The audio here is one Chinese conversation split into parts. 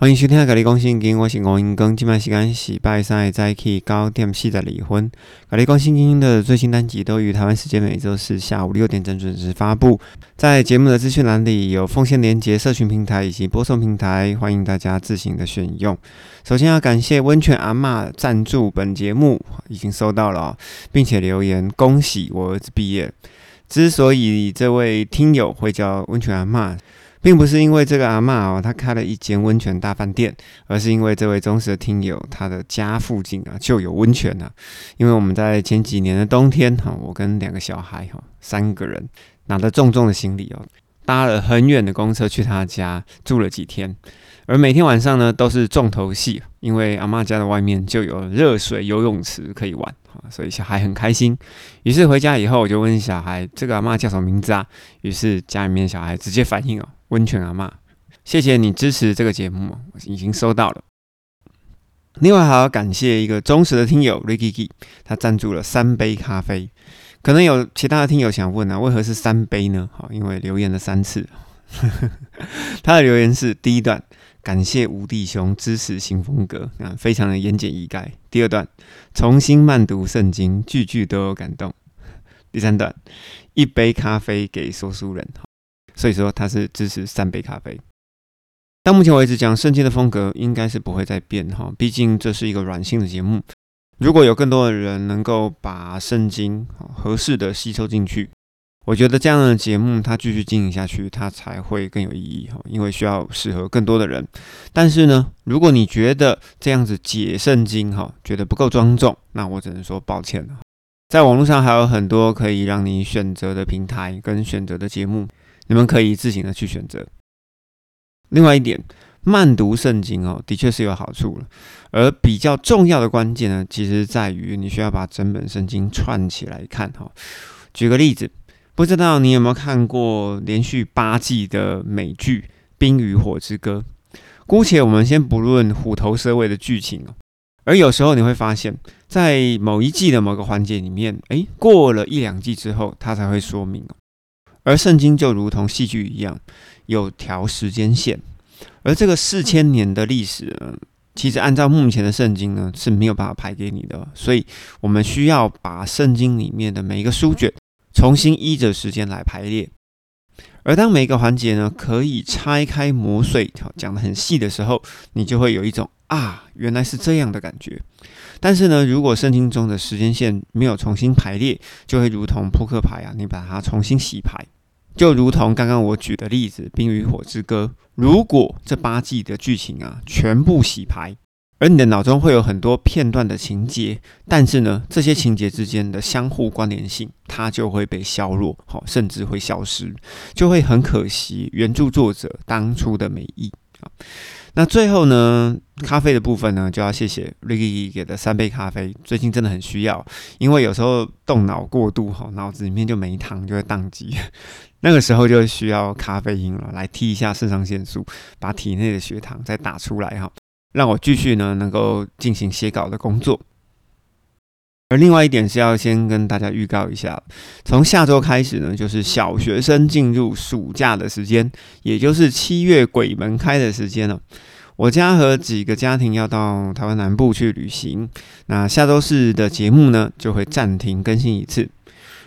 欢迎收听《格力讲圣经》，我是吴英庚。今晚时间是拜三早起九点四十离婚。格力讲圣经的最新单集都于台湾时间每周四下午六点整准时发布。在节目的资讯栏里有奉献连接、社群平台以及播送平台，欢迎大家自行的选用。首先要感谢温泉阿嬷赞助本节目，已经收到了，并且留言恭喜我儿子毕业。之所以这位听友会叫温泉阿嬷。并不是因为这个阿嬷哦，她开了一间温泉大饭店，而是因为这位忠实的听友，他的家附近啊就有温泉啊。因为我们在前几年的冬天哈，我跟两个小孩哈，三个人拿着重重的行李哦，搭了很远的公车去他家住了几天，而每天晚上呢都是重头戏，因为阿妈家的外面就有热水游泳池可以玩所以小孩很开心。于是回家以后，我就问小孩：“这个阿妈叫什么名字啊？”于是家里面小孩直接反应哦。温泉阿妈，谢谢你支持这个节目，我已经收到了。另外还要感谢一个忠实的听友 Ricky，他赞助了三杯咖啡。可能有其他的听友想问啊，为何是三杯呢？好，因为留言了三次。他的留言是第一段，感谢吴弟兄支持新风格，啊，非常的言简意赅。第二段，重新慢读圣经，句句都有感动。第三段，一杯咖啡给说书人。所以说他是支持三杯咖啡。到目前为止，讲圣经的风格应该是不会再变哈，毕竟这是一个软性的节目。如果有更多的人能够把圣经合适的吸收进去，我觉得这样的节目它继续经营下去，它才会更有意义哈，因为需要适合更多的人。但是呢，如果你觉得这样子解圣经哈，觉得不够庄重，那我只能说抱歉了。在网络上还有很多可以让你选择的平台跟选择的节目。你们可以自行的去选择。另外一点，慢读圣经哦，的确是有好处了。而比较重要的关键呢，其实在于你需要把整本圣经串起来看哈。举个例子，不知道你有没有看过连续八季的美剧《冰与火之歌》？姑且我们先不论虎头蛇尾的剧情哦。而有时候你会发现，在某一季的某个环节里面，诶，过了一两季之后，它才会说明哦。而圣经就如同戏剧一样，有条时间线。而这个四千年的历史，其实按照目前的圣经呢是没有办法排给你的。所以，我们需要把圣经里面的每一个书卷重新依着时间来排列。而当每一个环节呢可以拆开磨碎，讲得很细的时候，你就会有一种啊，原来是这样的感觉。但是呢，如果圣经中的时间线没有重新排列，就会如同扑克牌啊，你把它重新洗牌。就如同刚刚我举的例子，《冰与火之歌》，如果这八季的剧情啊全部洗牌，而你的脑中会有很多片段的情节，但是呢，这些情节之间的相互关联性，它就会被削弱，好，甚至会消失，就会很可惜原著作者当初的美意啊。那最后呢，咖啡的部分呢，就要谢谢 Ricky 给的三杯咖啡，最近真的很需要，因为有时候动脑过度哈，脑子里面就没糖，就会宕机。那个时候就需要咖啡因了，来提一下肾上腺素，把体内的血糖再打出来哈，让我继续呢能够进行写稿的工作。而另外一点是要先跟大家预告一下，从下周开始呢，就是小学生进入暑假的时间，也就是七月鬼门开的时间了。我家和几个家庭要到台湾南部去旅行，那下周四的节目呢就会暂停更新一次。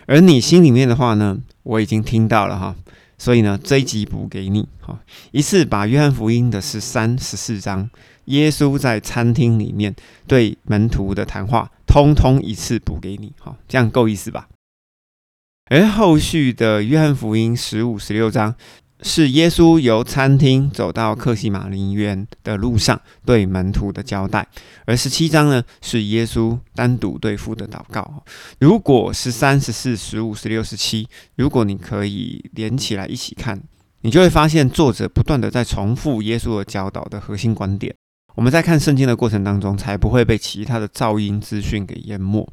而你心里面的话呢？我已经听到了哈，所以呢，这一集补给你哈，一次把约翰福音的十三、十四章，耶稣在餐厅里面对门徒的谈话，通通一次补给你哈，这样够意思吧？而后续的约翰福音十五、十六章。是耶稣由餐厅走到克西马林园的路上对门徒的交代，而十七章呢是耶稣单独对父的祷告。如果十三、十四、十五、十六、十七，如果你可以连起来一起看，你就会发现作者不断的在重复耶稣的教导的核心观点。我们在看圣经的过程当中，才不会被其他的噪音资讯给淹没。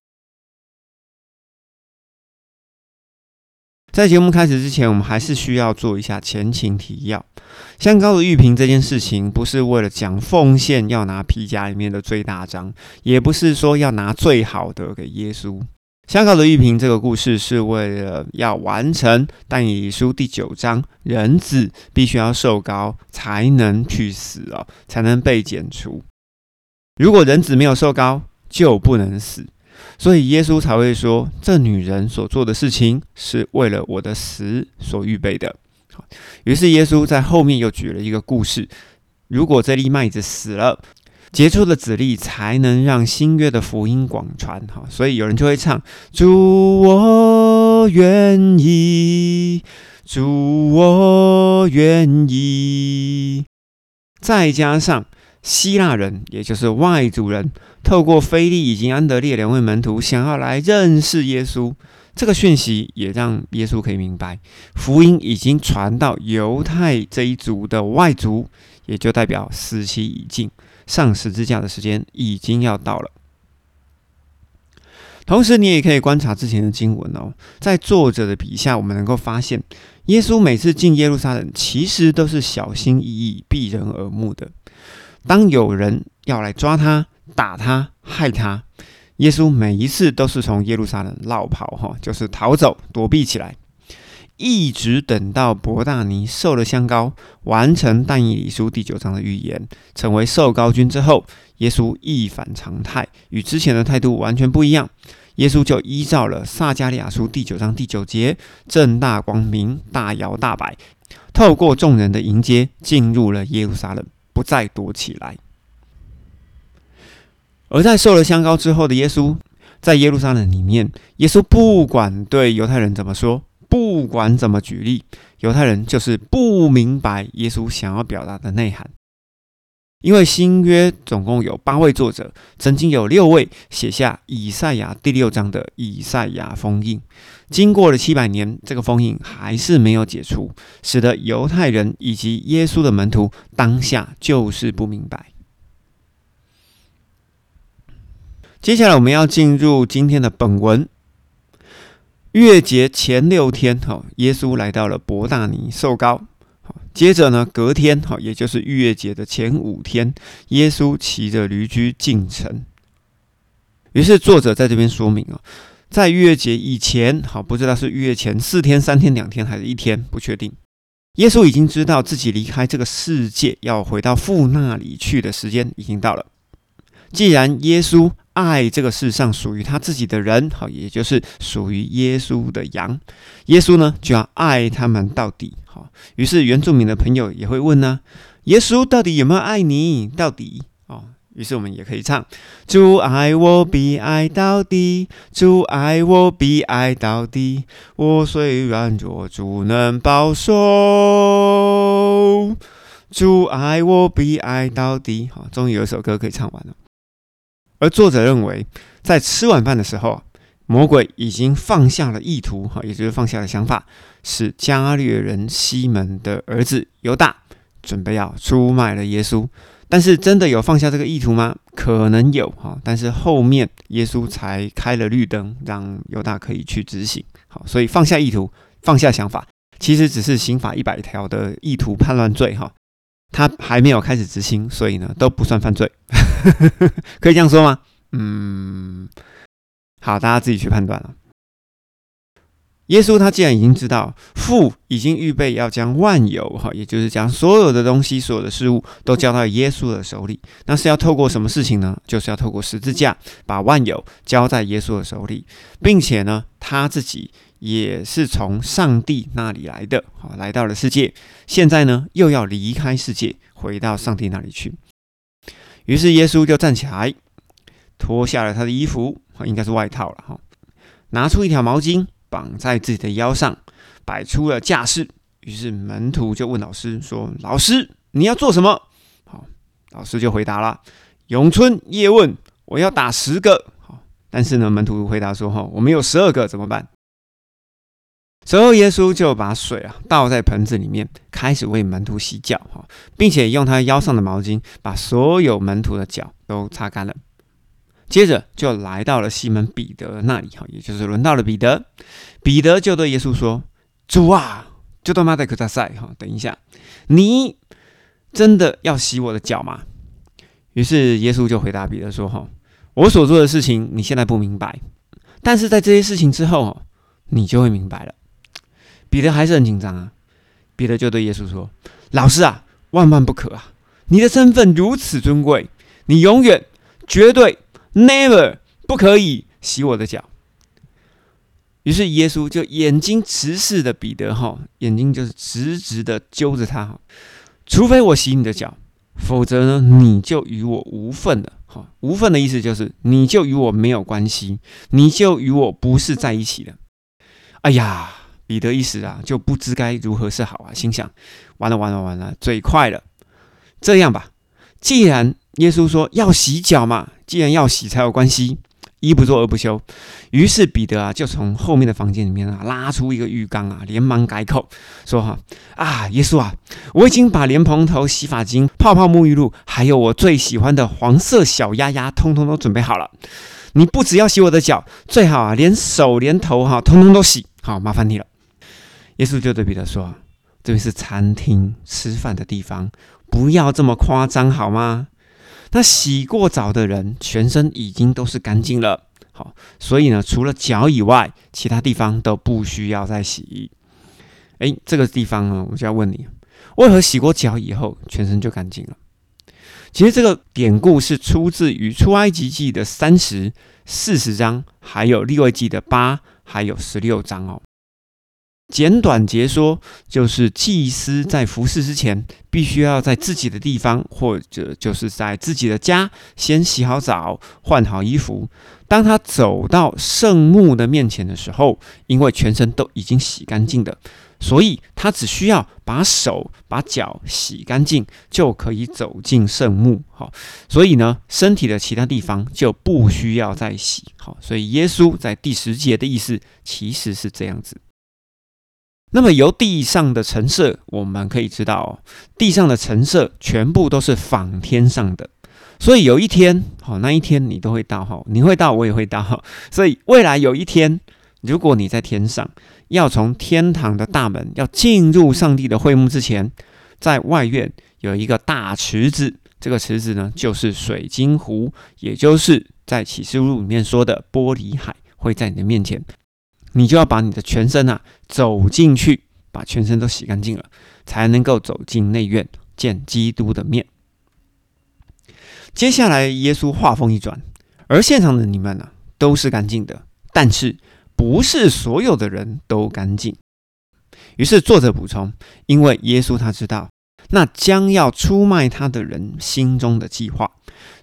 在节目开始之前，我们还是需要做一下前情提要。香膏的玉瓶这件事情，不是为了讲奉献要拿皮夹里面的最大张，也不是说要拿最好的给耶稣，香港的玉萍这个故事是为了要完成但以书第九章，人子必须要受高才能去死哦，才能被剪除。如果人子没有受高，就不能死。所以耶稣才会说，这女人所做的事情是为了我的死所预备的。好于是耶稣在后面又举了一个故事：如果这粒麦子死了。结出的子粒才能让新约的福音广传，哈，所以有人就会唱：主我愿意，主我愿意。再加上希腊人，也就是外族人，透过菲利以及安德烈两位门徒，想要来认识耶稣，这个讯息也让耶稣可以明白，福音已经传到犹太这一族的外族，也就代表死期已近。上十字架的时间已经要到了。同时，你也可以观察之前的经文哦，在作者的笔下，我们能够发现，耶稣每次进耶路撒冷，其实都是小心翼翼、避人耳目的。当有人要来抓他、打他、害他，耶稣每一次都是从耶路撒冷绕跑，哈，就是逃走、躲避起来。一直等到伯大尼受了香膏，完成但以理书第九章的预言，成为受膏君之后，耶稣一反常态，与之前的态度完全不一样。耶稣就依照了撒加利亚书第九章第九节，正大光明，大摇大摆，透过众人的迎接，进入了耶路撒冷，不再躲起来。而在受了香膏之后的耶稣，在耶路撒冷里面，耶稣不管对犹太人怎么说。不管怎么举例，犹太人就是不明白耶稣想要表达的内涵。因为新约总共有八位作者，曾经有六位写下以赛亚第六章的以赛亚封印。经过了七百年，这个封印还是没有解除，使得犹太人以及耶稣的门徒当下就是不明白。接下来我们要进入今天的本文。月节前六天，哈，耶稣来到了伯大尼受膏。接着呢，隔天，哈，也就是逾越节的前五天，耶稣骑着驴驹进城。于是作者在这边说明啊，在逾越节以前，好，不知道是逾越前四天、三天、两天还是一天，不确定。耶稣已经知道自己离开这个世界，要回到父那里去的时间已经到了。既然耶稣。爱这个世上属于他自己的人，好，也就是属于耶稣的羊。耶稣呢，就要爱他们到底。好，于是原住民的朋友也会问呢：耶稣到底有没有爱你？到底？哦，于是我们也可以唱：主爱我必爱到底，主爱我必爱到底。我虽软弱，主能保守。主爱我必爱到底。好，终于有一首歌可以唱完了。而作者认为，在吃晚饭的时候，魔鬼已经放下了意图，哈，也就是放下了想法，是加略人西门的儿子犹大准备要出卖了耶稣。但是，真的有放下这个意图吗？可能有，哈，但是后面耶稣才开了绿灯，让犹大可以去执行。好，所以放下意图，放下想法，其实只是刑法一百条的意图叛乱罪，哈。他还没有开始执行，所以呢都不算犯罪，可以这样说吗？嗯，好，大家自己去判断了。耶稣他既然已经知道父已经预备要将万有哈，也就是将所有的东西、所有的事物都交到耶稣的手里，那是要透过什么事情呢？就是要透过十字架把万有交在耶稣的手里，并且呢他自己。也是从上帝那里来的，好，来到了世界。现在呢，又要离开世界，回到上帝那里去。于是耶稣就站起来，脱下了他的衣服，应该是外套了哈，拿出一条毛巾绑在自己的腰上，摆出了架势。于是门徒就问老师说：“老师，你要做什么？”好，老师就回答了：“咏春叶问，我要打十个。”好，但是呢，门徒回答说：“哈，我们有十二个，怎么办？”随后，耶稣就把水啊倒在盆子里面，开始为门徒洗脚哈，并且用他腰上的毛巾把所有门徒的脚都擦干了。接着就来到了西门彼得那里哈，也就是轮到了彼得。彼得就对耶稣说：“主啊，就他妈的可扎赛哈，等一下，你真的要洗我的脚吗？”于是耶稣就回答彼得说：“哈，我所做的事情你现在不明白。”但是在这些事情之后，你就会明白了。彼得还是很紧张啊。彼得就对耶稣说：“老师啊，万万不可啊！你的身份如此尊贵，你永远、绝对、never 不可以洗我的脚。”于是耶稣就眼睛直视的彼得，哈，眼睛就是直直的揪着他，哈，除非我洗你的脚，否则呢，你就与我无份了，哈，无份的意思就是你就与我没有关系，你就与我不是在一起的。哎呀！彼得一时啊，就不知该如何是好啊，心想：完了完了完了，嘴快了。这样吧，既然耶稣说要洗脚嘛，既然要洗才有关系，一不做二不休。于是彼得啊，就从后面的房间里面啊，拉出一个浴缸啊，连忙改口说：哈啊，耶稣啊，我已经把莲蓬头、洗发精、泡泡沐浴露，还有我最喜欢的黄色小鸭鸭，通通都准备好了。你不只要洗我的脚，最好啊，连手连头哈，通通都洗。好，麻烦你了。耶稣就对彼得说：“这边是餐厅吃饭的地方，不要这么夸张好吗？那洗过澡的人全身已经都是干净了，好，所以呢，除了脚以外，其他地方都不需要再洗。哎，这个地方呢，我就要问你，为何洗过脚以后全身就干净了？其实这个典故是出自于出埃及记的三十四十章，还有利未记的八还有十六章哦。”简短截说，就是祭司在服侍之前，必须要在自己的地方，或者就是在自己的家，先洗好澡，换好衣服。当他走到圣墓的面前的时候，因为全身都已经洗干净的，所以他只需要把手、把脚洗干净，就可以走进圣墓。好，所以呢，身体的其他地方就不需要再洗。好，所以耶稣在第十节的意思其实是这样子。那么由地上的陈设，我们可以知道，地上的陈设全部都是仿天上的。所以有一天，好，那一天你都会到，哈，你会到，我也会到。所以未来有一天，如果你在天上，要从天堂的大门要进入上帝的会幕之前，在外院有一个大池子，这个池子呢，就是水晶湖，也就是在启示录里面说的玻璃海，会在你的面前。你就要把你的全身啊走进去，把全身都洗干净了，才能够走进内院见基督的面。接下来，耶稣话锋一转，而现场的你们呢都是干净的，但是不是所有的人都干净。于是作者补充，因为耶稣他知道那将要出卖他的人心中的计划，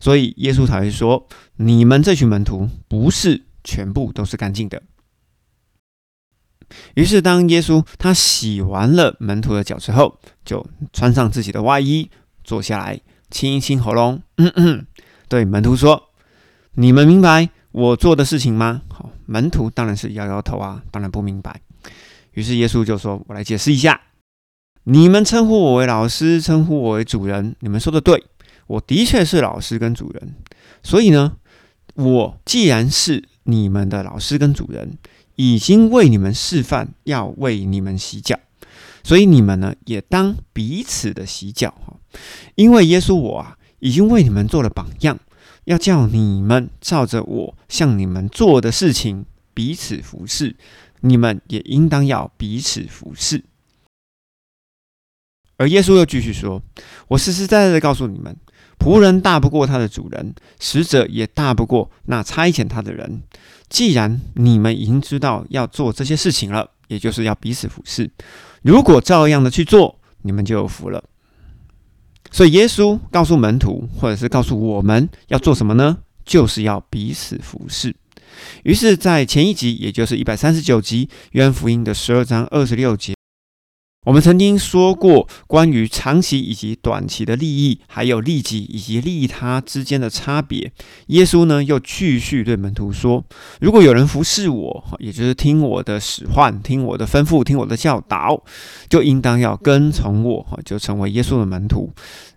所以耶稣才会说：你们这群门徒不是全部都是干净的。于是，当耶稣他洗完了门徒的脚之后，就穿上自己的外衣，坐下来清一清喉咙，嗯嗯，对门徒说：“你们明白我做的事情吗？”好，门徒当然是摇摇头啊，当然不明白。于是耶稣就说：“我来解释一下，你们称呼我为老师，称呼我为主人，你们说的对，我的确是老师跟主人。所以呢，我既然是你们的老师跟主人。”已经为你们示范，要为你们洗脚，所以你们呢也当彼此的洗脚哈。因为耶稣我啊已经为你们做了榜样，要叫你们照着我向你们做的事情彼此服侍，你们也应当要彼此服侍。而耶稣又继续说：“我实实在在的告诉你们。”仆人大不过他的主人，使者也大不过那差遣他的人。既然你们已经知道要做这些事情了，也就是要彼此服侍。如果照样的去做，你们就有福了。所以耶稣告诉门徒，或者是告诉我们要做什么呢？就是要彼此服侍。于是，在前一集，也就是一百三十九集约翰福音的十二章二十六节。我们曾经说过关于长期以及短期的利益，还有利己以及利他之间的差别。耶稣呢又继续对门徒说：“如果有人服侍我，也就是听我的使唤、听我的吩咐、听我的教导，就应当要跟从我，就成为耶稣的门徒。”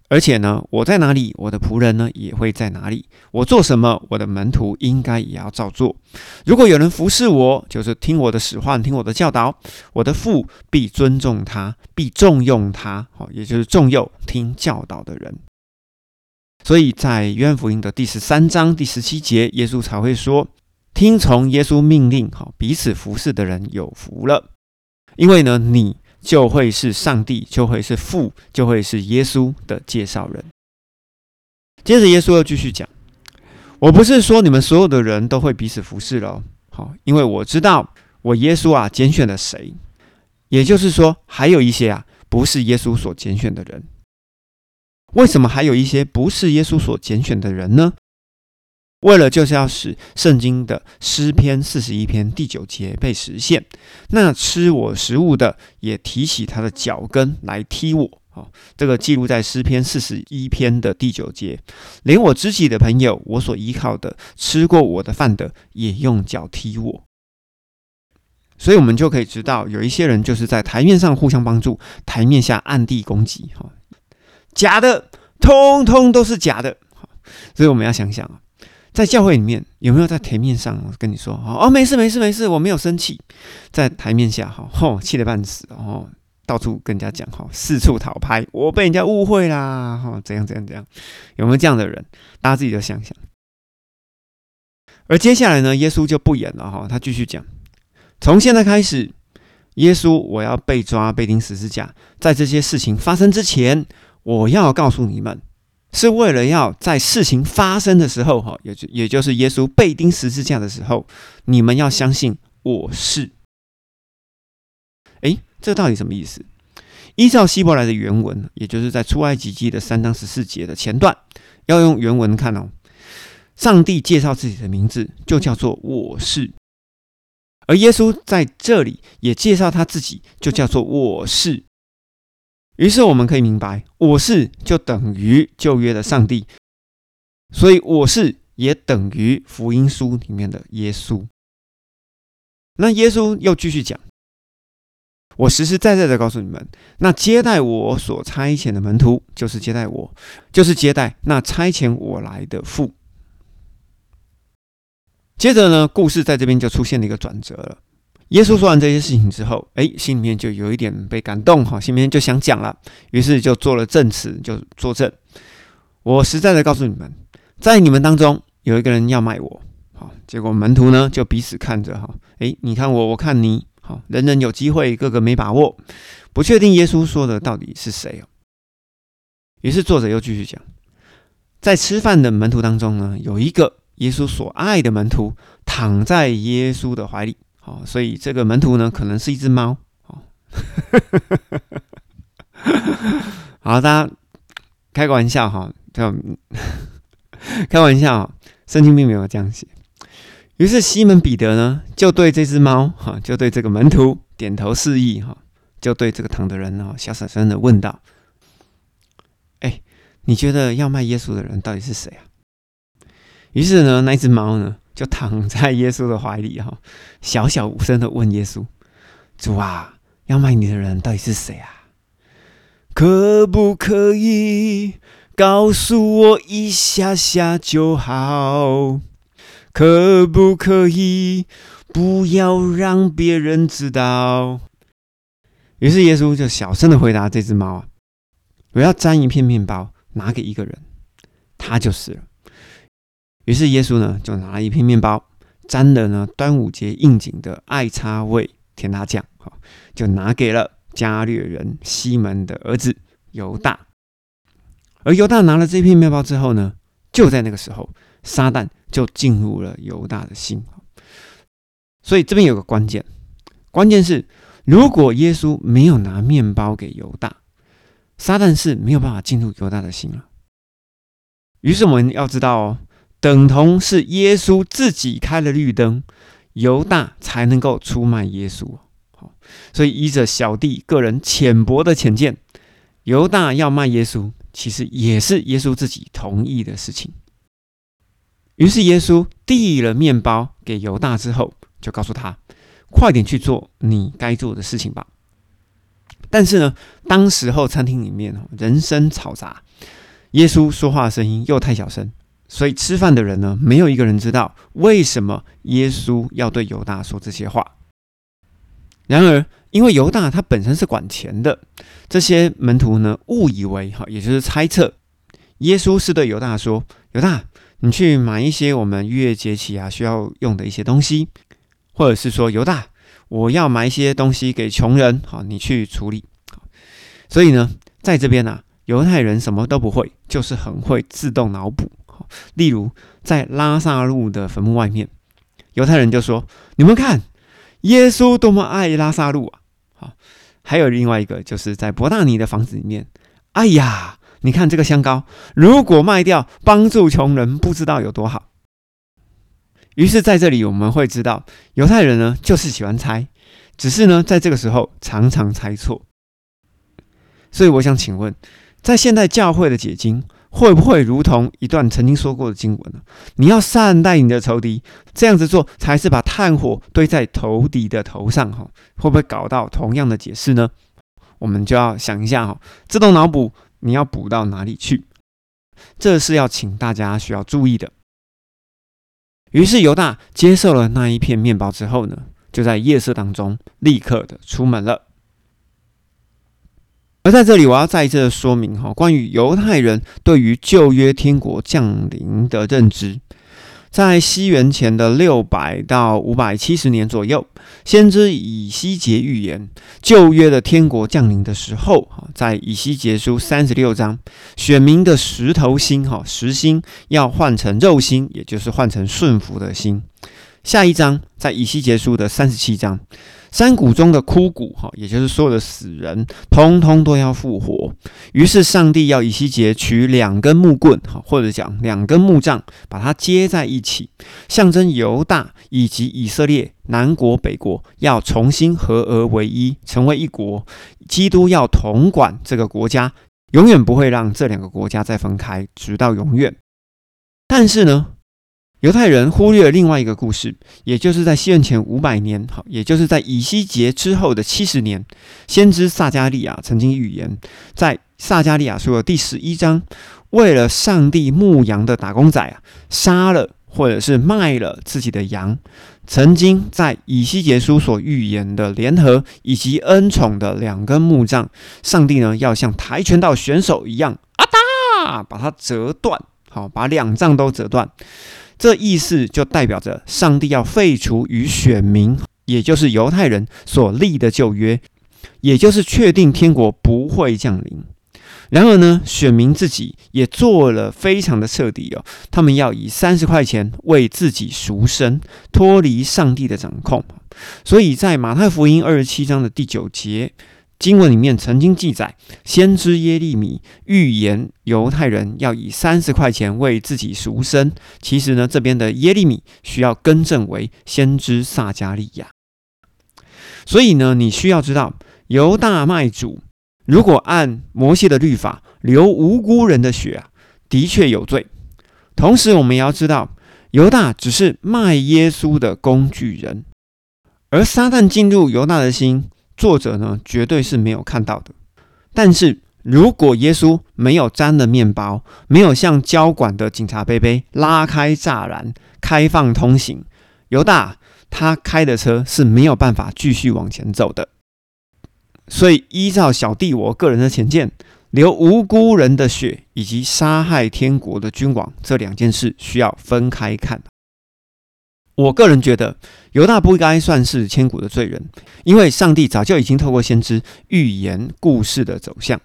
而且呢，我在哪里，我的仆人呢也会在哪里。我做什么，我的门徒应该也要照做。如果有人服侍我，就是听我的使唤，听我的教导，我的父必尊重他，必重用他。好，也就是重用听教导的人。所以在约翰福音的第十三章第十七节，耶稣才会说。听从耶稣命令，好，彼此服侍的人有福了，因为呢，你就会是上帝，就会是父，就会是耶稣的介绍人。接着，耶稣又继续讲：“我不是说你们所有的人都会彼此服侍了，好，因为我知道我耶稣啊拣选了谁，也就是说，还有一些啊不是耶稣所拣选的人。为什么还有一些不是耶稣所拣选的人呢？为了就是要使圣经的诗篇四十一篇第九节被实现，那吃我食物的也提起他的脚跟来踢我。”这个记录在诗篇四十一篇的第九节，连我知己的朋友，我所依靠的，吃过我的饭的，也用脚踢我。所以，我们就可以知道，有一些人就是在台面上互相帮助，台面下暗地攻击。哈，假的，通通都是假的。所以我们要想想啊，在教会里面有没有在台面上跟你说，哦，没事，没事，没事，我没有生气。在台面下，哈，吼，气得半死，哦。到处跟人家讲哈，四处讨拍，我被人家误会啦哈，怎样怎样怎样，有没有这样的人？大家自己就想想。而接下来呢，耶稣就不演了哈，他继续讲：从现在开始，耶稣我要被抓、被钉十字架，在这些事情发生之前，我要告诉你们，是为了要在事情发生的时候哈，也就也就是耶稣被钉十字架的时候，你们要相信我是。诶，这到底什么意思？依照希伯来的原文，也就是在出埃及记的三章十四节的前段，要用原文看哦。上帝介绍自己的名字就叫做“我是”，而耶稣在这里也介绍他自己，就叫做“我是”。于是我们可以明白，“我是”就等于旧约的上帝，所以“我是”也等于福音书里面的耶稣。那耶稣又继续讲。我实实在在的告诉你们，那接待我所差遣的门徒，就是接待我，就是接待那差遣我来的父。接着呢，故事在这边就出现了一个转折了。耶稣说完这些事情之后，哎，心里面就有一点被感动哈，心里面就想讲了，于是就做了证词，就作证。我实在的告诉你们，在你们当中有一个人要卖我，好，结果门徒呢就彼此看着哈，哎，你看我，我看你。好人人有机会，个个没把握，不确定耶稣说的到底是谁哦。于是作者又继续讲，在吃饭的门徒当中呢，有一个耶稣所爱的门徒躺在耶稣的怀里。哦，所以这个门徒呢，可能是一只猫。好，好，大家开个玩笑哈，叫开玩笑，圣经并没有这样写。于是西门彼得呢，就对这只猫哈，就对这个门徒点头示意哈，就对这个躺的人呢，小声声的问道：“哎，你觉得要卖耶稣的人到底是谁啊？”于是呢，那只猫呢，就躺在耶稣的怀里哈，小小无声的问耶稣：“主啊，要卖你的人到底是谁啊？可不可以告诉我一下下就好？”可不可以不要让别人知道？于是耶稣就小声的回答这只猫啊：“我要沾一片面包，拿给一个人，他就是了。”于是耶稣呢，就拿了一片面包，沾了呢端午节应景的爱叉味甜辣酱，好，就拿给了加略人西门的儿子犹大。而犹大拿了这片面包之后呢，就在那个时候，撒旦。就进入了犹大的心，所以这边有个关键，关键是如果耶稣没有拿面包给犹大，撒旦是没有办法进入犹大的心了。于是我们要知道哦，等同是耶稣自己开了绿灯，犹大才能够出卖耶稣。好，所以依着小弟个人浅薄的浅见，犹大要卖耶稣，其实也是耶稣自己同意的事情。于是耶稣递了面包给犹大之后，就告诉他：“快点去做你该做的事情吧。”但是呢，当时候餐厅里面人声嘈杂，耶稣说话的声音又太小声，所以吃饭的人呢，没有一个人知道为什么耶稣要对犹大说这些话。然而，因为犹大他本身是管钱的，这些门徒呢误以为哈，也就是猜测，耶稣是对犹大说：“犹大。”你去买一些我们逾越节期啊需要用的一些东西，或者是说犹大，我要买一些东西给穷人，好，你去处理。所以呢，在这边呢，犹太人什么都不会，就是很会自动脑补。例如在拉萨路的坟墓外面，犹太人就说：“你们看，耶稣多么爱拉萨路啊！”好，还有另外一个，就是在伯大尼的房子里面，哎呀。你看这个香膏，如果卖掉帮助穷人，不知道有多好。于是，在这里我们会知道，犹太人呢就是喜欢猜，只是呢在这个时候常常猜错。所以，我想请问，在现代教会的解经，会不会如同一段曾经说过的经文呢？你要善待你的仇敌，这样子做才是把炭火堆在仇敌的头上。哈，会不会搞到同样的解释呢？我们就要想一下哈，自动脑补。你要补到哪里去？这是要请大家需要注意的。于是犹大接受了那一片面包之后呢，就在夜色当中立刻的出门了。而在这里，我要再一次的说明哈，关于犹太人对于旧约天国降临的认知。在西元前的六百到五百七十年左右，先知以西结预言旧约的天国降临的时候，哈，在以西结书三十六章，选民的石头心，哈，石心要换成肉心，也就是换成顺服的心。下一章，在以西结书的三十七章。山谷中的枯骨，哈，也就是所有的死人，通通都要复活。于是上帝要以西结取两根木棍，哈，或者讲两根木杖，把它接在一起，象征犹大以及以色列南国北国要重新合而为一，成为一国。基督要统管这个国家，永远不会让这两个国家再分开，直到永远。但是呢？犹太人忽略了另外一个故事，也就是在西元前五百年，好，也就是在以西结之后的七十年，先知撒加利亚曾经预言，在撒加利亚书的第十一章，为了上帝牧羊的打工仔啊，杀了或者是卖了自己的羊，曾经在以西结书所预言的联合以及恩宠的两根木杖，上帝呢要像跆拳道选手一样，啊哒，把它折断，好，把两杖都折断。这意思就代表着上帝要废除与选民，也就是犹太人所立的旧约，也就是确定天国不会降临。然而呢，选民自己也做了非常的彻底哦，他们要以三十块钱为自己赎身，脱离上帝的掌控。所以在马太福音二十七章的第九节。经文里面曾经记载，先知耶利米预言犹太人要以三十块钱为自己赎身。其实呢，这边的耶利米需要更正为先知撒加利亚。所以呢，你需要知道，犹大卖主如果按摩西的律法流无辜人的血啊，的确有罪。同时，我们也要知道，犹大只是卖耶稣的工具人，而撒旦进入犹大的心。作者呢，绝对是没有看到的。但是如果耶稣没有沾了面包，没有向交管的警察杯杯拉开栅栏，开放通行，犹大他开的车是没有办法继续往前走的。所以，依照小弟我个人的浅见，流无辜人的血以及杀害天国的君王这两件事，需要分开看。我个人觉得，犹大不该算是千古的罪人，因为上帝早就已经透过先知预言故事的走向。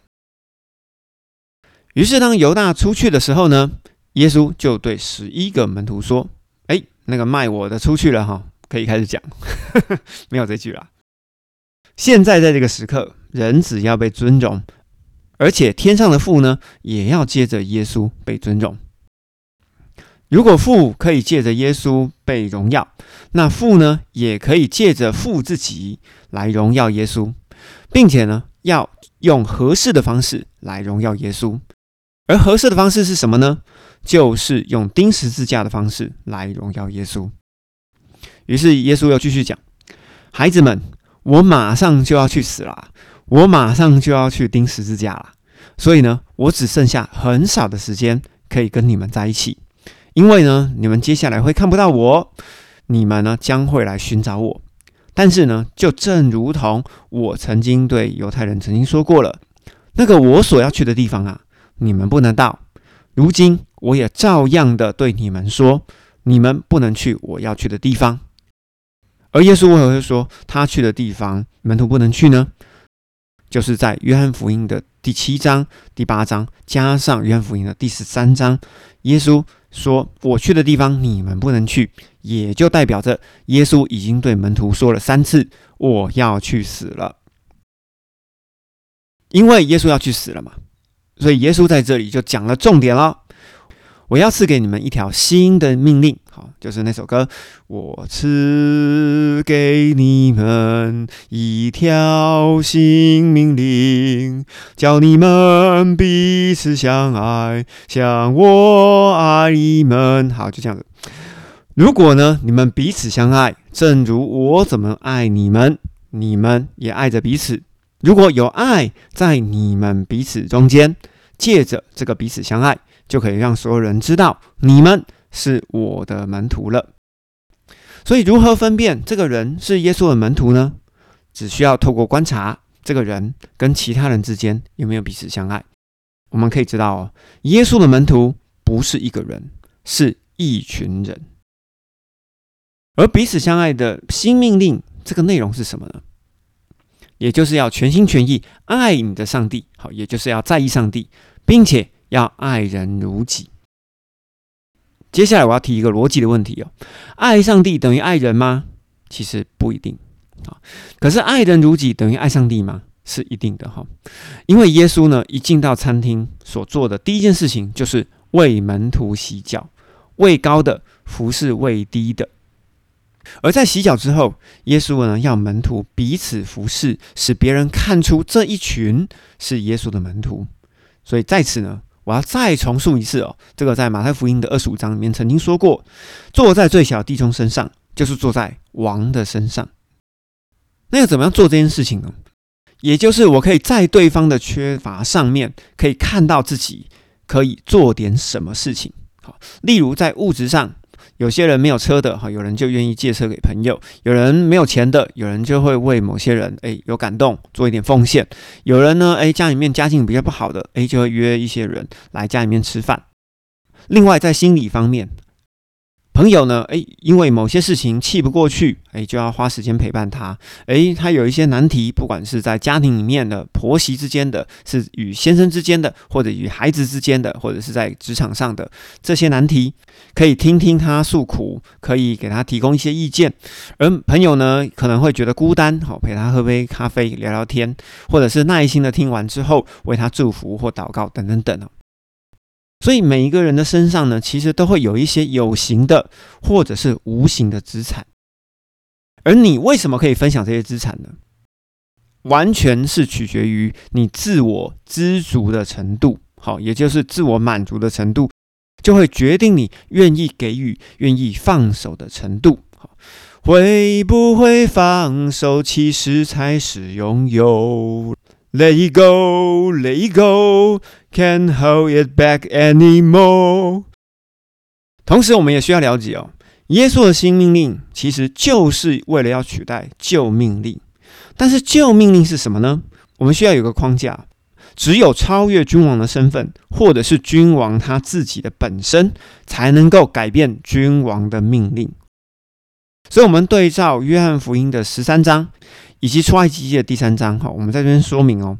于是，当犹大出去的时候呢，耶稣就对十一个门徒说：“哎，那个卖我的出去了哈，可以开始讲，没有这句啦。现在在这个时刻，人只要被尊重，而且天上的父呢，也要接着耶稣被尊重。”如果父可以借着耶稣被荣耀，那父呢也可以借着父自己来荣耀耶稣，并且呢要用合适的方式来荣耀耶稣。而合适的方式是什么呢？就是用钉十字架的方式来荣耀耶稣。于是耶稣又继续讲：“孩子们，我马上就要去死了，我马上就要去钉十字架了。所以呢，我只剩下很少的时间可以跟你们在一起。”因为呢，你们接下来会看不到我，你们呢将会来寻找我。但是呢，就正如同我曾经对犹太人曾经说过了，那个我所要去的地方啊，你们不能到。如今我也照样的对你们说，你们不能去我要去的地方。而耶稣为何会说他去的地方门徒不能去呢？就是在约翰福音的第七章、第八章，加上约翰福音的第十三章，耶稣说：“我去的地方你们不能去。”也就代表着耶稣已经对门徒说了三次：“我要去死了。”因为耶稣要去死了嘛，所以耶稣在这里就讲了重点了。我要赐给你们一条新的命令，好，就是那首歌。我赐给你们一条新命令，叫你们彼此相爱，像我爱你们。好，就这样子。如果呢，你们彼此相爱，正如我怎么爱你们，你们也爱着彼此。如果有爱在你们彼此中间，借着这个彼此相爱。就可以让所有人知道你们是我的门徒了。所以，如何分辨这个人是耶稣的门徒呢？只需要透过观察这个人跟其他人之间有没有彼此相爱，我们可以知道哦，耶稣的门徒不是一个人，是一群人。而彼此相爱的新命令，这个内容是什么呢？也就是要全心全意爱你的上帝，好，也就是要在意上帝，并且。要爱人如己。接下来我要提一个逻辑的问题哦：爱上帝等于爱人吗？其实不一定啊。可是爱人如己等于爱上帝吗？是一定的哈。因为耶稣呢，一进到餐厅所做的第一件事情就是为门徒洗脚，位高的服侍位低的。而在洗脚之后，耶稣呢要门徒彼此服侍，使别人看出这一群是耶稣的门徒。所以在此呢。我要再重述一次哦，这个在马太福音的二十五章里面曾经说过：坐在最小弟兄身上，就是坐在王的身上。那要怎么样做这件事情呢？也就是我可以在对方的缺乏上面，可以看到自己可以做点什么事情。好，例如在物质上。有些人没有车的哈，有人就愿意借车给朋友；有人没有钱的，有人就会为某些人诶有感动，做一点奉献；有人呢诶家里面家境比较不好的诶，就会约一些人来家里面吃饭。另外在心理方面。朋友呢？诶，因为某些事情气不过去，诶，就要花时间陪伴他。诶，他有一些难题，不管是在家庭里面的婆媳之间的，是与先生之间的，或者与孩子之间的，或者是在职场上的这些难题，可以听听他诉苦，可以给他提供一些意见。而朋友呢，可能会觉得孤单，好陪他喝杯咖啡聊聊天，或者是耐心的听完之后为他祝福或祷告等等等哦。所以每一个人的身上呢，其实都会有一些有形的或者是无形的资产。而你为什么可以分享这些资产呢？完全是取决于你自我知足的程度，好，也就是自我满足的程度，就会决定你愿意给予、愿意放手的程度。好，会不会放手，其实才是拥有。Let it go, let it go, can't hold it back anymore。同时，我们也需要了解哦，耶稣的新命令其实就是为了要取代旧命令。但是旧命令是什么呢？我们需要有个框架，只有超越君王的身份，或者是君王他自己的本身，才能够改变君王的命令。所以，我们对照约翰福音的十三章。以及出埃及记的第三章，哈，我们在这边说明哦，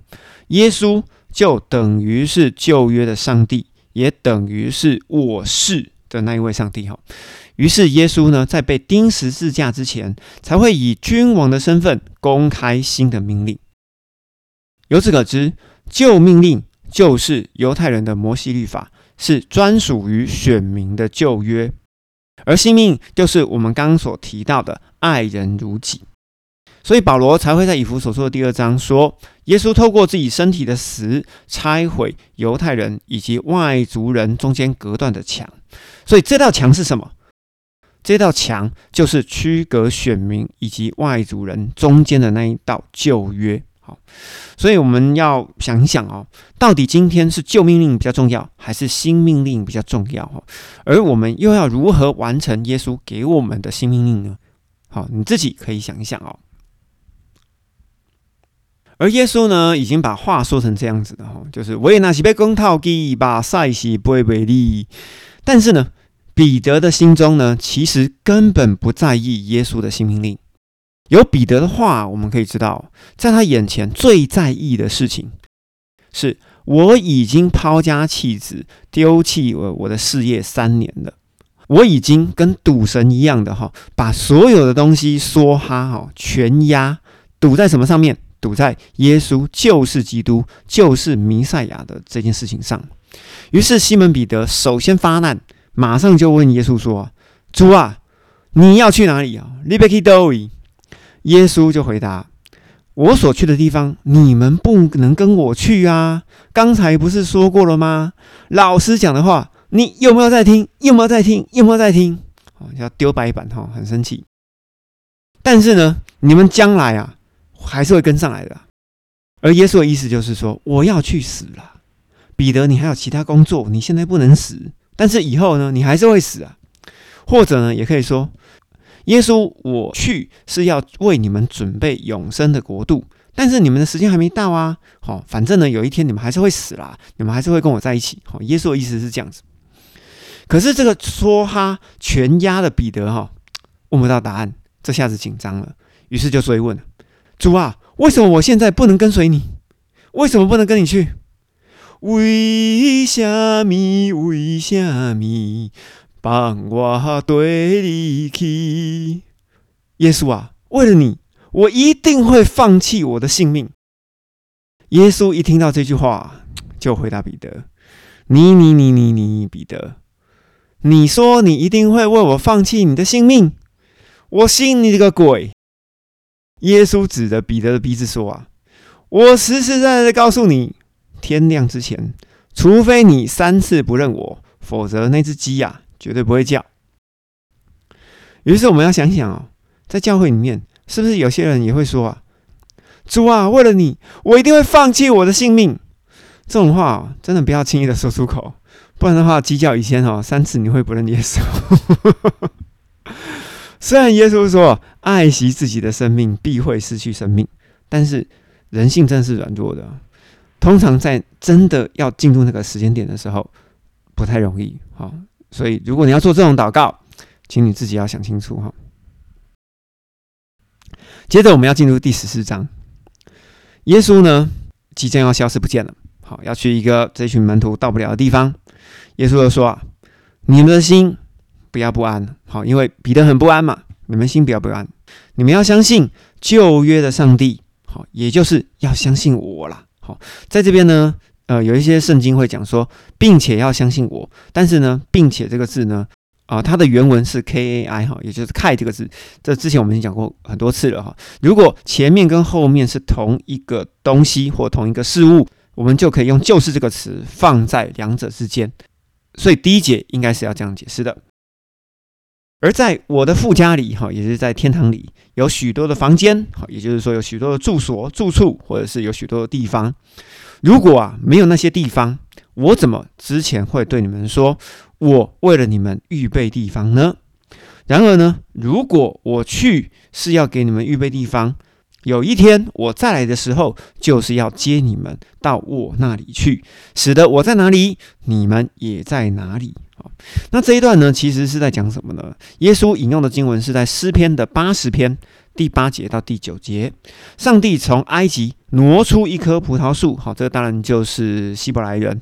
耶稣就等于是旧约的上帝，也等于是我是的那一位上帝，哈。于是耶稣呢，在被钉十字架之前，才会以君王的身份公开新的命令。由此可知，旧命令就是犹太人的摩西律法，是专属于选民的旧约；而新命就是我们刚刚所提到的爱人如己。所以保罗才会在以弗所说的第二章说，耶稣透过自己身体的死，拆毁犹太人以及外族人中间隔断的墙。所以这道墙是什么？这道墙就是区隔选民以及外族人中间的那一道旧约。好，所以我们要想一想哦，到底今天是旧命令比较重要，还是新命令比较重要？哈，而我们又要如何完成耶稣给我们的新命令呢？好，你自己可以想一想哦。而耶稣呢，已经把话说成这样子的哈，就是我也那是被公套给把塞西不会为利。但是呢，彼得的心中呢，其实根本不在意耶稣的新命令。有彼得的话，我们可以知道，在他眼前最在意的事情，是我已经抛家弃子，丢弃我我的事业三年了，我已经跟赌神一样的哈，把所有的东西梭哈哈全压赌在什么上面？赌在耶稣就是基督，就是弥赛亚的这件事情上。于是西门彼得首先发难，马上就问耶稣说：“主啊，你要去哪里啊？”耶稣就回答：“我所去的地方，你们不能跟我去啊！刚才不是说过了吗？老师讲的话，你有没有在听？有没有在听？有没有在听？哦，要丢白板哈，很生气。但是呢，你们将来啊，还是会跟上来的。而耶稣的意思就是说，我要去死了。彼得，你还有其他工作，你现在不能死，但是以后呢，你还是会死啊。或者呢，也可以说。”耶稣，我去是要为你们准备永生的国度，但是你们的时间还没到啊！好，反正呢，有一天你们还是会死啦，你们还是会跟我在一起。好，耶稣的意思是这样子。可是这个说哈全压的彼得哈问不到答案，这下子紧张了，于是就追问：主啊，为什么我现在不能跟随你？为什么不能跟你去？为什么？为什么？帮我对你去，耶稣啊，为了你，我一定会放弃我的性命。耶稣一听到这句话，就回答彼得：“你你你你你，彼得，你说你一定会为我放弃你的性命，我信你这个鬼！”耶稣指着彼得的鼻子说：“啊，我实实在在的告诉你，天亮之前，除非你三次不认我，否则那只鸡呀。”绝对不会叫。于是我们要想想哦，在教会里面，是不是有些人也会说啊：“主啊，为了你，我一定会放弃我的性命。”这种话真的不要轻易的说出口，不然的话，鸡叫以前哦三次，你会不认耶稣。虽然耶稣说爱惜自己的生命必会失去生命，但是人性真是软弱的，通常在真的要进入那个时间点的时候，不太容易。好。所以，如果你要做这种祷告，请你自己要想清楚哈。接着，我们要进入第十四章。耶稣呢，即将要消失不见了。好，要去一个这群门徒到不了的地方。耶稣就说：“啊，你们的心不要不安。好，因为彼得很不安嘛。你们心不要不安，你们要相信旧约的上帝。好，也就是要相信我啦。好，在这边呢。”呃，有一些圣经会讲说，并且要相信我。但是呢，并且这个字呢，啊，它的原文是 K A I 哈，也就是 K 这个字。这之前我们已经讲过很多次了哈。如果前面跟后面是同一个东西或同一个事物，我们就可以用就是这个词放在两者之间。所以第一节应该是要这样解释的。而在我的父家里哈，也是在天堂里，有许多的房间，好，也就是说有许多的住所、住处，或者是有许多的地方。如果啊没有那些地方，我怎么之前会对你们说，我为了你们预备地方呢？然而呢，如果我去是要给你们预备地方，有一天我再来的时候，就是要接你们到我那里去，使得我在哪里，你们也在哪里。那这一段呢，其实是在讲什么呢？耶稣引用的经文是在诗篇的八十篇。第八节到第九节，上帝从埃及挪出一棵葡萄树，好，这个当然就是希伯来人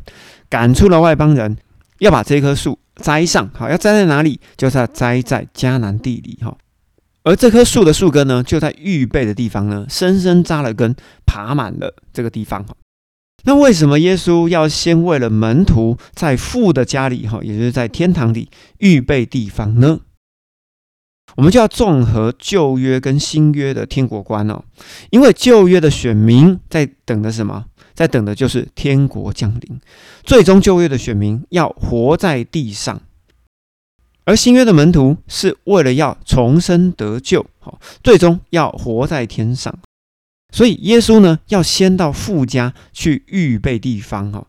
赶出了外邦人，要把这棵树栽上，好，要栽在哪里？就是要栽在迦南地里，哈。而这棵树的树根呢，就在预备的地方呢，深深扎了根，爬满了这个地方，那为什么耶稣要先为了门徒在父的家里，哈，也就是在天堂里预备地方呢？我们就要综合旧约跟新约的天国观哦，因为旧约的选民在等的什么？在等的就是天国降临。最终旧约的选民要活在地上，而新约的门徒是为了要重生得救，好，最终要活在天上。所以耶稣呢，要先到父家去预备地方，哈，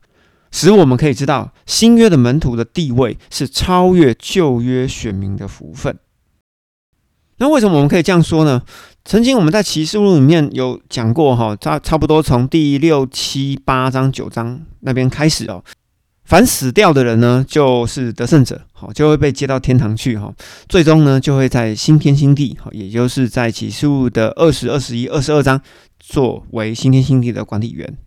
使我们可以知道新约的门徒的地位是超越旧约选民的福分。那为什么我们可以这样说呢？曾经我们在启示录里面有讲过哈，差差不多从第六、七、八章、九章那边开始哦，凡死掉的人呢，就是得胜者，好就会被接到天堂去哈，最终呢就会在新天新地，好也就是在启示录的二十二、十一、二十二章作为新天新地的管理员。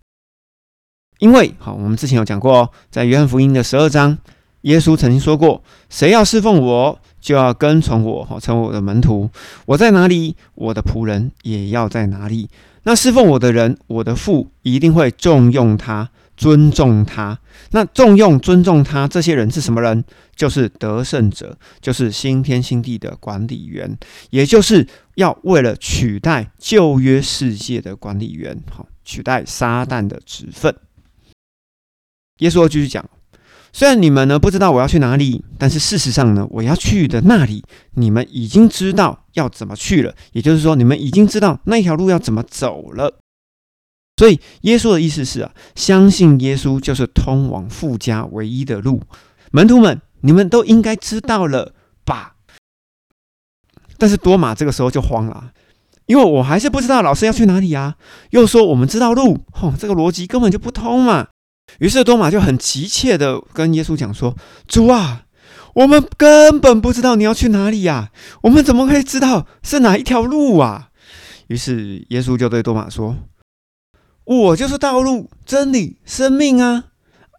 因为好，我们之前有讲过，在约翰福音的十二章，耶稣曾经说过：“谁要侍奉我？”就要跟从我，哈，成为我的门徒。我在哪里，我的仆人也要在哪里。那侍奉我的人，我的父一定会重用他，尊重他。那重用、尊重他这些人是什么人？就是得胜者，就是新天新地的管理员，也就是要为了取代旧约世界的管理员，好，取代撒旦的职分。耶稣继续讲。虽然你们呢不知道我要去哪里，但是事实上呢，我要去的那里，你们已经知道要怎么去了。也就是说，你们已经知道那条路要怎么走了。所以，耶稣的意思是啊，相信耶稣就是通往富家唯一的路。门徒们，你们都应该知道了吧？但是多马这个时候就慌了，因为我还是不知道老师要去哪里啊。又说我们知道路，吼，这个逻辑根本就不通嘛。于是多马就很急切的跟耶稣讲说：“主啊，我们根本不知道你要去哪里呀，我们怎么可以知道是哪一条路啊？”于是耶稣就对多马说：“我就是道路、真理、生命啊！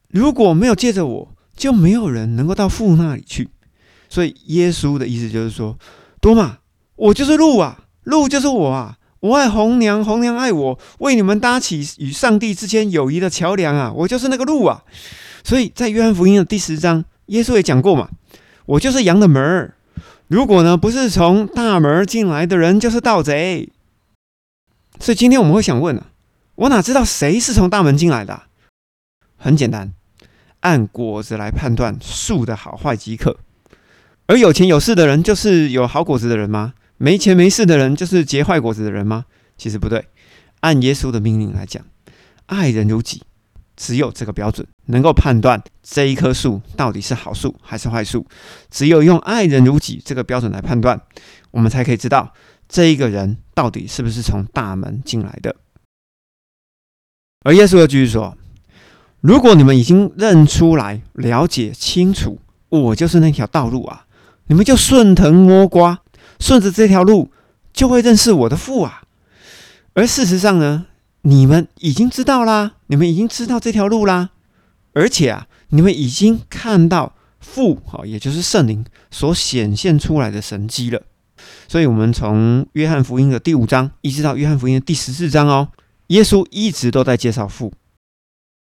如果没有借着我，就没有人能够到父那里去。所以耶稣的意思就是说，多马，我就是路啊，路就是我啊。”我爱红娘，红娘爱我，为你们搭起与上帝之间友谊的桥梁啊！我就是那个路啊！所以在约翰福音的第十章，耶稣也讲过嘛，我就是羊的门儿。如果呢不是从大门进来的人，就是盗贼。所以今天我们会想问啊，我哪知道谁是从大门进来的？很简单，按果子来判断树的好坏即可。而有钱有势的人，就是有好果子的人吗？没钱没势的人就是结坏果子的人吗？其实不对。按耶稣的命令来讲，爱人如己，只有这个标准能够判断这一棵树到底是好树还是坏树。只有用爱人如己这个标准来判断，我们才可以知道这一个人到底是不是从大门进来的。而耶稣又继续说：“如果你们已经认出来、了解清楚，我就是那条道路啊，你们就顺藤摸瓜。”顺着这条路，就会认识我的父啊。而事实上呢，你们已经知道啦，你们已经知道这条路啦。而且啊，你们已经看到父，哈，也就是圣灵所显现出来的神迹了。所以，我们从约翰福音的第五章一直到约翰福音的第十四章哦，耶稣一直都在介绍父。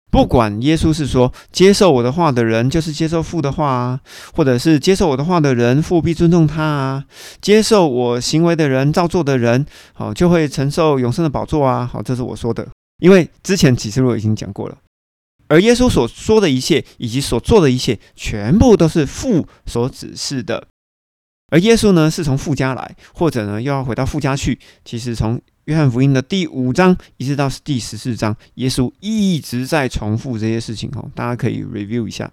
不管耶稣是说接受我的话的人就是接受父的话啊，或者是接受我的话的人父必尊重他啊，接受我行为的人照做的人，好就会承受永生的宝座啊。好，这是我说的，因为之前启示录已经讲过了。而耶稣所说的一切以及所做的一切，全部都是父所指示的。而耶稣呢，是从父家来，或者呢又要回到父家去。其实从约翰福音的第五章一直到第十四章，耶稣一直在重复这些事情哦，大家可以 review 一下。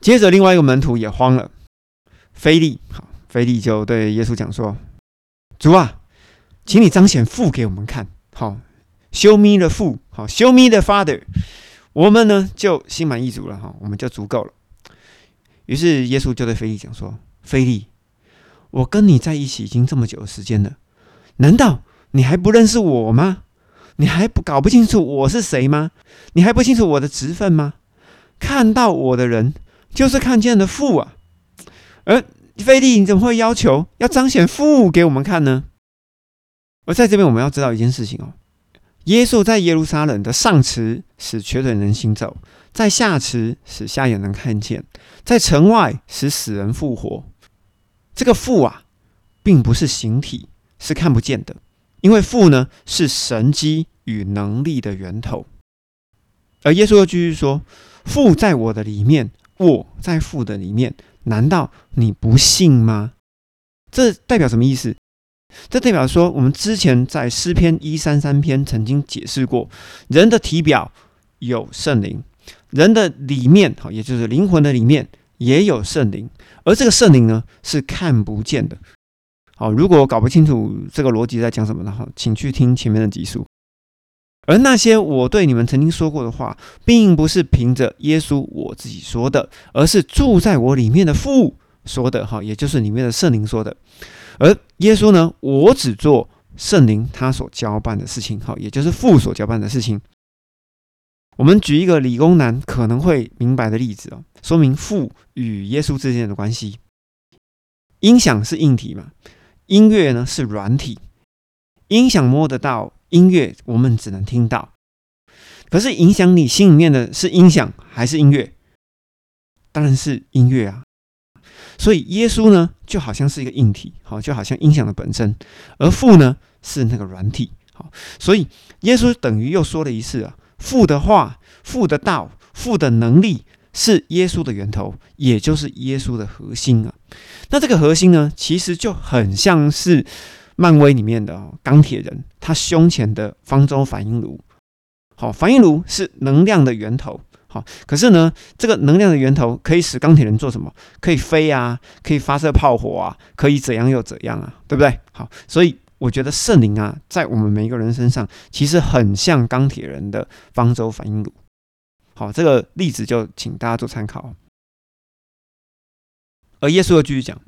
接着，另外一个门徒也慌了，菲利，好，菲利就对耶稣讲说：“主啊，请你彰显父给我们看，好，show me the 父，好，show me the father，我们呢就心满意足了哈，我们就足够了。”于是耶稣就对菲利讲说：“菲利，我跟你在一起已经这么久的时间了。”难道你还不认识我吗？你还不搞不清楚我是谁吗？你还不清楚我的职分吗？看到我的人就是看见了父啊！而菲利，你怎么会要求要彰显父给我们看呢？而在这边，我们要知道一件事情哦：耶稣在耶路撒冷的上池使瘸腿人行走，在下池使瞎眼能看见，在城外使死人复活。这个父啊，并不是形体。是看不见的，因为父呢是神机与能力的源头，而耶稣又继续说：“父在我的里面，我在父的里面，难道你不信吗？”这代表什么意思？这代表说，我们之前在诗篇一三三篇曾经解释过，人的体表有圣灵，人的里面，好，也就是灵魂的里面也有圣灵，而这个圣灵呢是看不见的。好，如果搞不清楚这个逻辑在讲什么的话，请去听前面的集数。而那些我对你们曾经说过的话，并不是凭着耶稣我自己说的，而是住在我里面的父说的。哈，也就是里面的圣灵说的。而耶稣呢，我只做圣灵他所交办的事情。好，也就是父所交办的事情。我们举一个理工男可能会明白的例子哦，说明父与耶稣之间的关系。音响是硬体嘛？音乐呢是软体。音响摸得到，音乐我们只能听到。可是影响你心里面的是音响还是音乐？当然是音乐啊。所以耶稣呢，就好像是一个硬体，好，就好像音响的本身；而父呢，是那个软体。好，所以耶稣等于又说了一次啊。父的话、父的道、父的能力是耶稣的源头，也就是耶稣的核心啊。那这个核心呢，其实就很像是漫威里面的钢铁人，他胸前的方舟反应炉。好，反应炉是能量的源头。好，可是呢，这个能量的源头可以使钢铁人做什么？可以飞啊，可以发射炮火啊，可以怎样又怎样啊？对不对？好，所以。我觉得圣灵啊，在我们每一个人身上，其实很像钢铁人的方舟反应炉。好，这个例子就请大家做参考。而耶稣又继续讲：“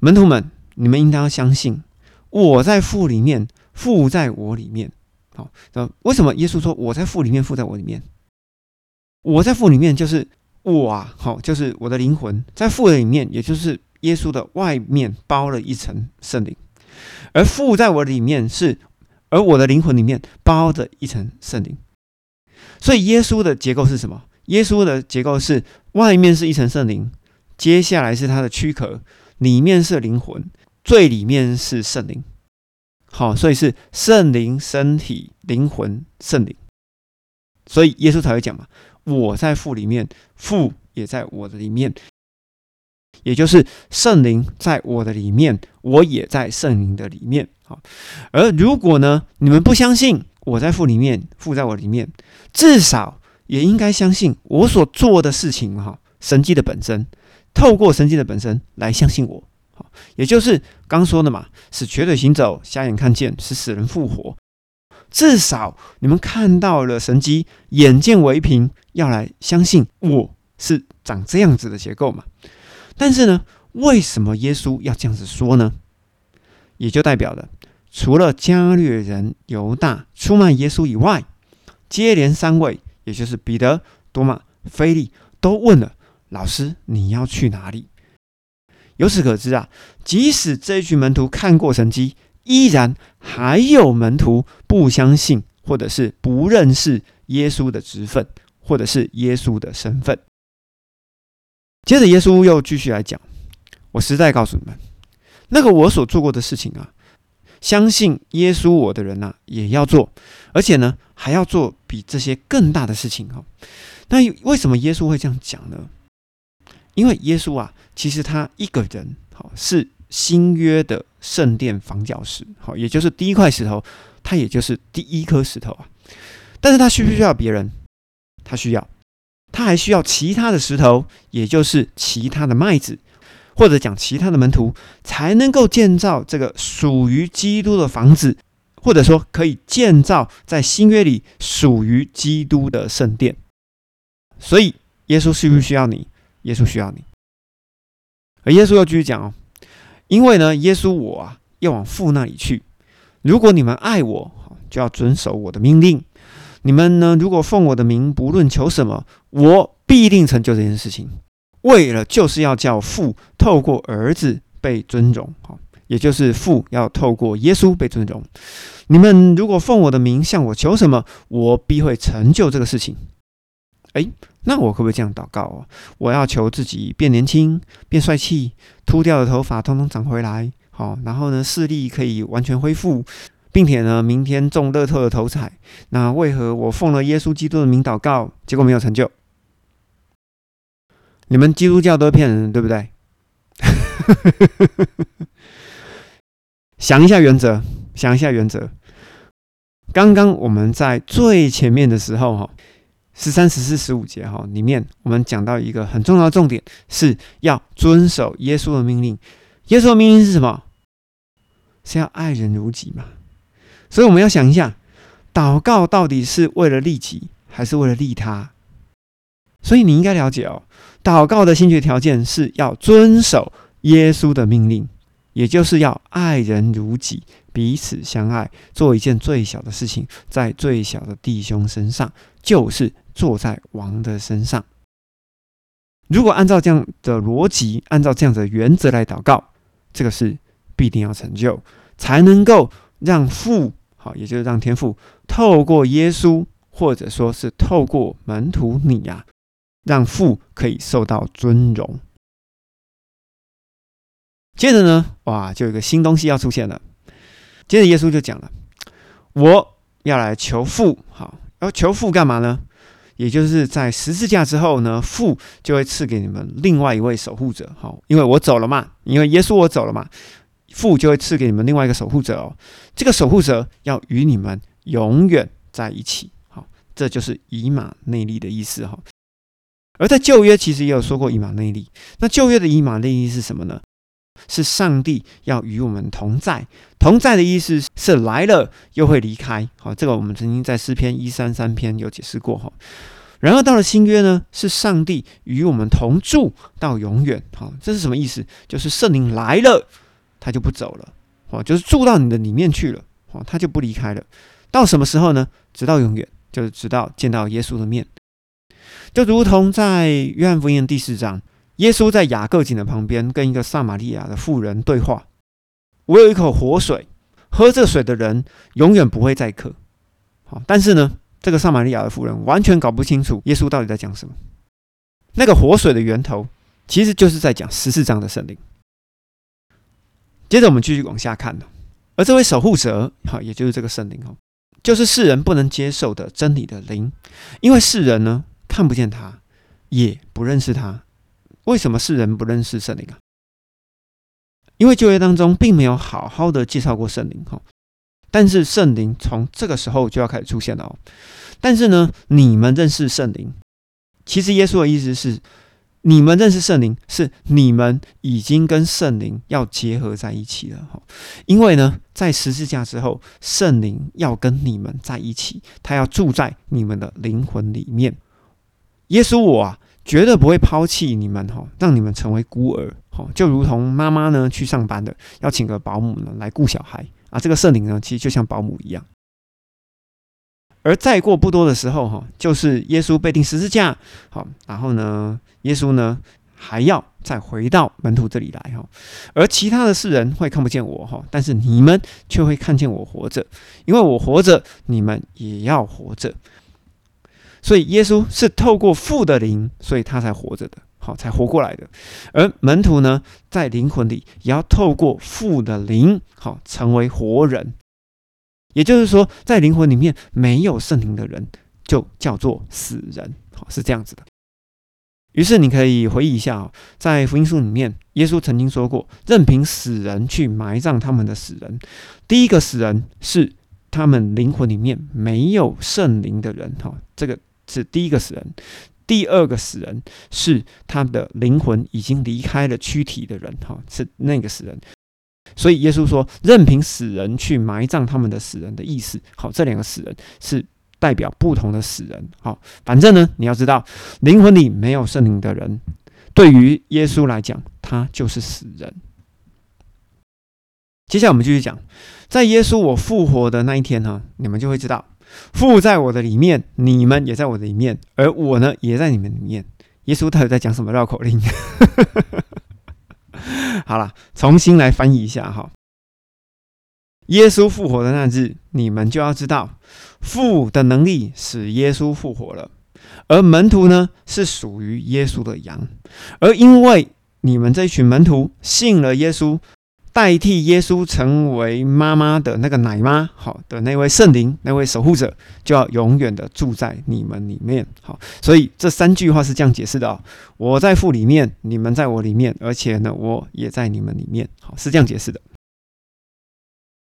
门徒们，你们应当相信，我在父里面，父在我里面。”好，那为什么耶稣说我在父里面，父在我里面？我在父里面就是我啊，好，就是我的灵魂在父的里面，也就是耶稣的外面包了一层圣灵。而父在我里面是，而我的灵魂里面包着一层圣灵，所以耶稣的结构是什么？耶稣的结构是外面是一层圣灵，接下来是他的躯壳，里面是灵魂，最里面是圣灵。好，所以是圣灵、身体、灵魂、圣灵。所以耶稣才会讲嘛：“我在父里面，父也在我的里面。”也就是圣灵在我的里面，我也在圣灵的里面。好，而如果呢，你们不相信我在父里面，父在我里面，至少也应该相信我所做的事情。哈，神迹的本身，透过神迹的本身来相信我。好，也就是刚说的嘛，使瘸腿行走，瞎眼看见，使死人复活。至少你们看到了神迹，眼见为凭，要来相信我是长这样子的结构嘛。但是呢，为什么耶稣要这样子说呢？也就代表了，除了加略人犹大出卖耶稣以外，接连三位，也就是彼得、多马、菲利，都问了老师：“你要去哪里？”由此可知啊，即使这一群门徒看过神迹，依然还有门徒不相信，或者是不认识耶稣的职分，或者是耶稣的身份。接着，耶稣又继续来讲：“我实在告诉你们，那个我所做过的事情啊，相信耶稣我的人呐，也要做，而且呢，还要做比这些更大的事情哈。那为什么耶稣会这样讲呢？因为耶稣啊，其实他一个人好是新约的圣殿房角石，好，也就是第一块石头，他也就是第一颗石头啊。但是他需不需要别人？他需要。”他还需要其他的石头，也就是其他的麦子，或者讲其他的门徒，才能够建造这个属于基督的房子，或者说可以建造在新约里属于基督的圣殿。所以，耶稣需不需要你？耶稣需要你。而耶稣又继续讲哦，因为呢，耶稣我啊要往父那里去。如果你们爱我，就要遵守我的命令。你们呢？如果奉我的名，不论求什么，我必定成就这件事情。为了就是要叫父透过儿子被尊荣，好，也就是父要透过耶稣被尊荣。你们如果奉我的名向我求什么，我必会成就这个事情。哎，那我可不可以这样祷告哦？我要求自己变年轻、变帅气，秃掉的头发通通长回来，好，然后呢，视力可以完全恢复。并且呢，明天中乐透的头彩，那为何我奉了耶稣基督的名祷告，结果没有成就？你们基督教都骗人，对不对？想一下原则，想一下原则。刚刚我们在最前面的时候，哈，十三、十四、十五节，哈，里面我们讲到一个很重要的重点，是要遵守耶稣的命令。耶稣的命令是什么？是要爱人如己嘛。所以我们要想一下，祷告到底是为了利己，还是为了利他？所以你应该了解哦，祷告的先决条件是要遵守耶稣的命令，也就是要爱人如己，彼此相爱，做一件最小的事情，在最小的弟兄身上，就是坐在王的身上。如果按照这样的逻辑，按照这样的原则来祷告，这个事必定要成就，才能够让父好，也就是让天父透过耶稣，或者说是透过门徒你呀。让父可以受到尊荣。接着呢，哇，就有个新东西要出现了。接着耶稣就讲了：“我要来求父，好，要求父干嘛呢？也就是在十字架之后呢，父就会赐给你们另外一位守护者，好，因为我走了嘛，因为耶稣我走了嘛，父就会赐给你们另外一个守护者哦。这个守护者要与你们永远在一起，好，这就是以马内利的意思，哈。”而在旧约其实也有说过以马内利。那旧约的以马内利是什么呢？是上帝要与我们同在。同在的意思是来了又会离开。好，这个我们曾经在诗篇一三三篇有解释过哈。然而到了新约呢，是上帝与我们同住到永远。好，这是什么意思？就是圣灵来了，他就不走了。哦，就是住到你的里面去了。哦，他就不离开了。到什么时候呢？直到永远，就是直到见到耶稣的面。就如同在约翰福音第四章，耶稣在雅各井的旁边跟一个撒玛利亚的妇人对话：“我有一口活水，喝这水的人永远不会再渴。”好，但是呢，这个撒玛利亚的妇人完全搞不清楚耶稣到底在讲什么。那个活水的源头，其实就是在讲十四章的圣灵。接着我们继续往下看而这位守护者，好，也就是这个圣灵哦，就是世人不能接受的真理的灵，因为世人呢。看不见他，也不认识他。为什么世人不认识圣灵啊？因为旧约当中并没有好好的介绍过圣灵哈。但是圣灵从这个时候就要开始出现了哦。但是呢，你们认识圣灵，其实耶稣的意思是，你们认识圣灵，是你们已经跟圣灵要结合在一起了哈。因为呢，在十字架之后，圣灵要跟你们在一起，他要住在你们的灵魂里面。耶稣，我啊，绝对不会抛弃你们哈，让你们成为孤儿哈，就如同妈妈呢去上班的，要请个保姆呢来顾小孩啊。这个圣灵呢，其实就像保姆一样。而再过不多的时候哈，就是耶稣被钉十字架，好，然后呢，耶稣呢还要再回到门徒这里来哈，而其他的世人会看不见我哈，但是你们却会看见我活着，因为我活着，你们也要活着。所以耶稣是透过父的灵，所以他才活着的，好，才活过来的。而门徒呢，在灵魂里也要透过父的灵，好，成为活人。也就是说，在灵魂里面没有圣灵的人，就叫做死人，好，是这样子的。于是你可以回忆一下，在福音书里面，耶稣曾经说过，任凭死人去埋葬他们的死人。第一个死人是他们灵魂里面没有圣灵的人，哈，这个。是第一个死人，第二个死人是他的灵魂已经离开了躯体的人，哈，是那个死人。所以耶稣说，任凭死人去埋葬他们的死人的意思，好，这两个死人是代表不同的死人，好，反正呢，你要知道，灵魂里没有圣灵的人，对于耶稣来讲，他就是死人。接下来我们继续讲，在耶稣我复活的那一天呢，你们就会知道。父在我的里面，你们也在我的里面，而我呢，也在你们里面。耶稣到底在讲什么绕口令？好了，重新来翻译一下哈。耶稣复活的那日，你们就要知道，父的能力使耶稣复活了，而门徒呢，是属于耶稣的羊，而因为你们这群门徒信了耶稣。代替耶稣成为妈妈的那个奶妈，好的那位圣灵，那位守护者，就要永远的住在你们里面。好，所以这三句话是这样解释的哦：我在父里面，你们在我里面，而且呢，我也在你们里面。好，是这样解释的。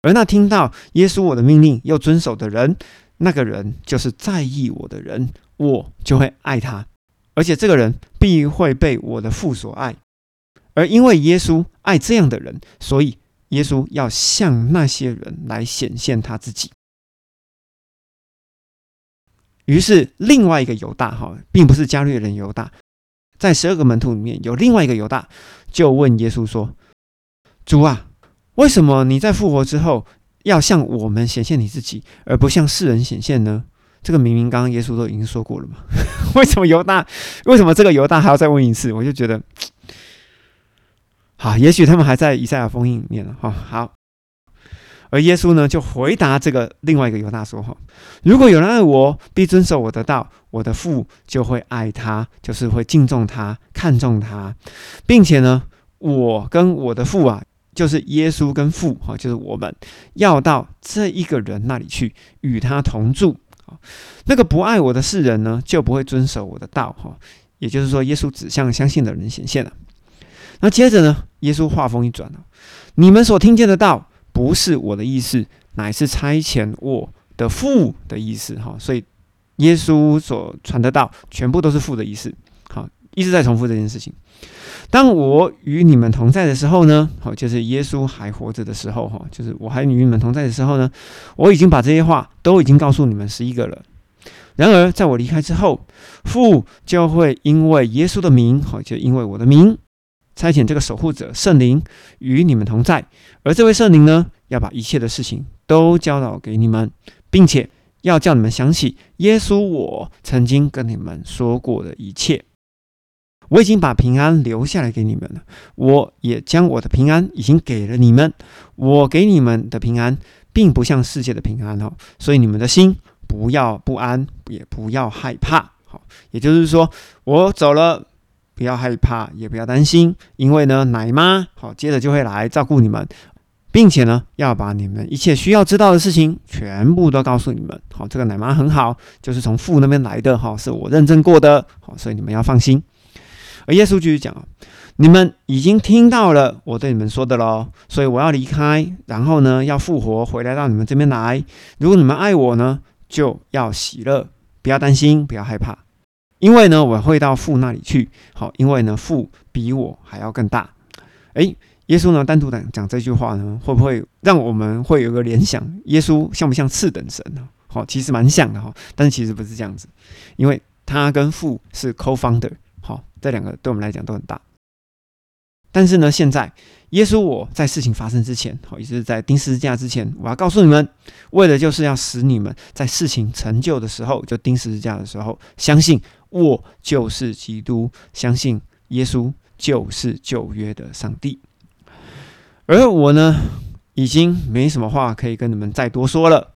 而那听到耶稣我的命令又遵守的人，那个人就是在意我的人，我就会爱他，而且这个人必会被我的父所爱。而因为耶稣爱这样的人，所以耶稣要向那些人来显现他自己。于是，另外一个犹大哈，并不是加略人犹大，在十二个门徒里面有另外一个犹大，就问耶稣说：“主啊，为什么你在复活之后要向我们显现你自己，而不向世人显现呢？”这个明明刚刚耶稣都已经说过了嘛？为什么犹大？为什么这个犹大还要再问一次？我就觉得，好，也许他们还在以赛亚封印里面了哈。好。而耶稣呢，就回答这个另外一个犹大说：“哈，如果有人爱我，必遵守我的道，我的父就会爱他，就是会敬重他、看重他，并且呢，我跟我的父啊，就是耶稣跟父哈，就是我们要到这一个人那里去，与他同住。那个不爱我的世人呢，就不会遵守我的道。哈，也就是说，耶稣只向相信的人显现了。那接着呢，耶稣话锋一转了，你们所听见的道。”不是我的意思，乃是差遣我的父的意思。哈，所以耶稣所传的道，全部都是父的意思。好，一直在重复这件事情。当我与你们同在的时候呢，好，就是耶稣还活着的时候，哈，就是我还与你们同在的时候呢，我已经把这些话都已经告诉你们十一个了。然而，在我离开之后，父就会因为耶稣的名，好，就因为我的名。差遣这个守护者圣灵与你们同在，而这位圣灵呢，要把一切的事情都教导给你们，并且要叫你们想起耶稣我曾经跟你们说过的一切。我已经把平安留下来给你们了，我也将我的平安已经给了你们。我给你们的平安，并不像世界的平安哦，所以你们的心不要不安，也不要害怕。好，也就是说，我走了。不要害怕，也不要担心，因为呢，奶妈好，接着就会来照顾你们，并且呢，要把你们一切需要知道的事情全部都告诉你们。好，这个奶妈很好，就是从父那边来的哈，是我认证过的，好，所以你们要放心。而耶稣继续讲啊，你们已经听到了我对你们说的喽，所以我要离开，然后呢，要复活回来到你们这边来。如果你们爱我呢，就要喜乐，不要担心，不要害怕。因为呢，我会到父那里去。好，因为呢，父比我还要更大。诶，耶稣呢，单独讲讲这句话呢，会不会让我们会有个联想？耶稣像不像次等神呢？好，其实蛮像的哈，但是其实不是这样子，因为他跟父是 co-founder。好，这两个对我们来讲都很大。但是呢，现在耶稣我在事情发生之前，好，也就是在钉十字架之前，我要告诉你们，为的就是要使你们在事情成就的时候，就钉十字架的时候，相信我就是基督，相信耶稣就是旧约的上帝。而我呢，已经没什么话可以跟你们再多说了。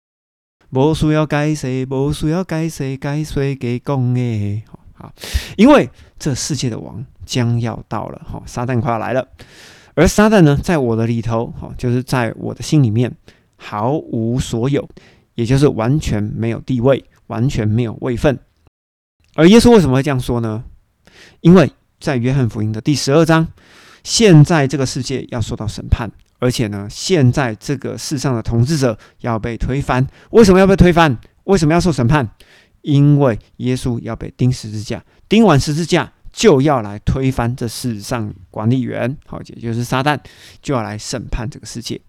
无需要改谁，无需要改谁，该谁给讲诶。好，因为这世界的王。将要到了，哈，撒旦快要来了，而撒旦呢，在我的里头，哈，就是在我的心里面毫无所有，也就是完全没有地位，完全没有位分。而耶稣为什么会这样说呢？因为在约翰福音的第十二章，现在这个世界要受到审判，而且呢，现在这个世上的统治者要被推翻。为什么要被推翻？为什么要受审判？因为耶稣要被钉十字架，钉完十字架。就要来推翻这世上管理员，好，也就是撒旦，就要来审判这个世界。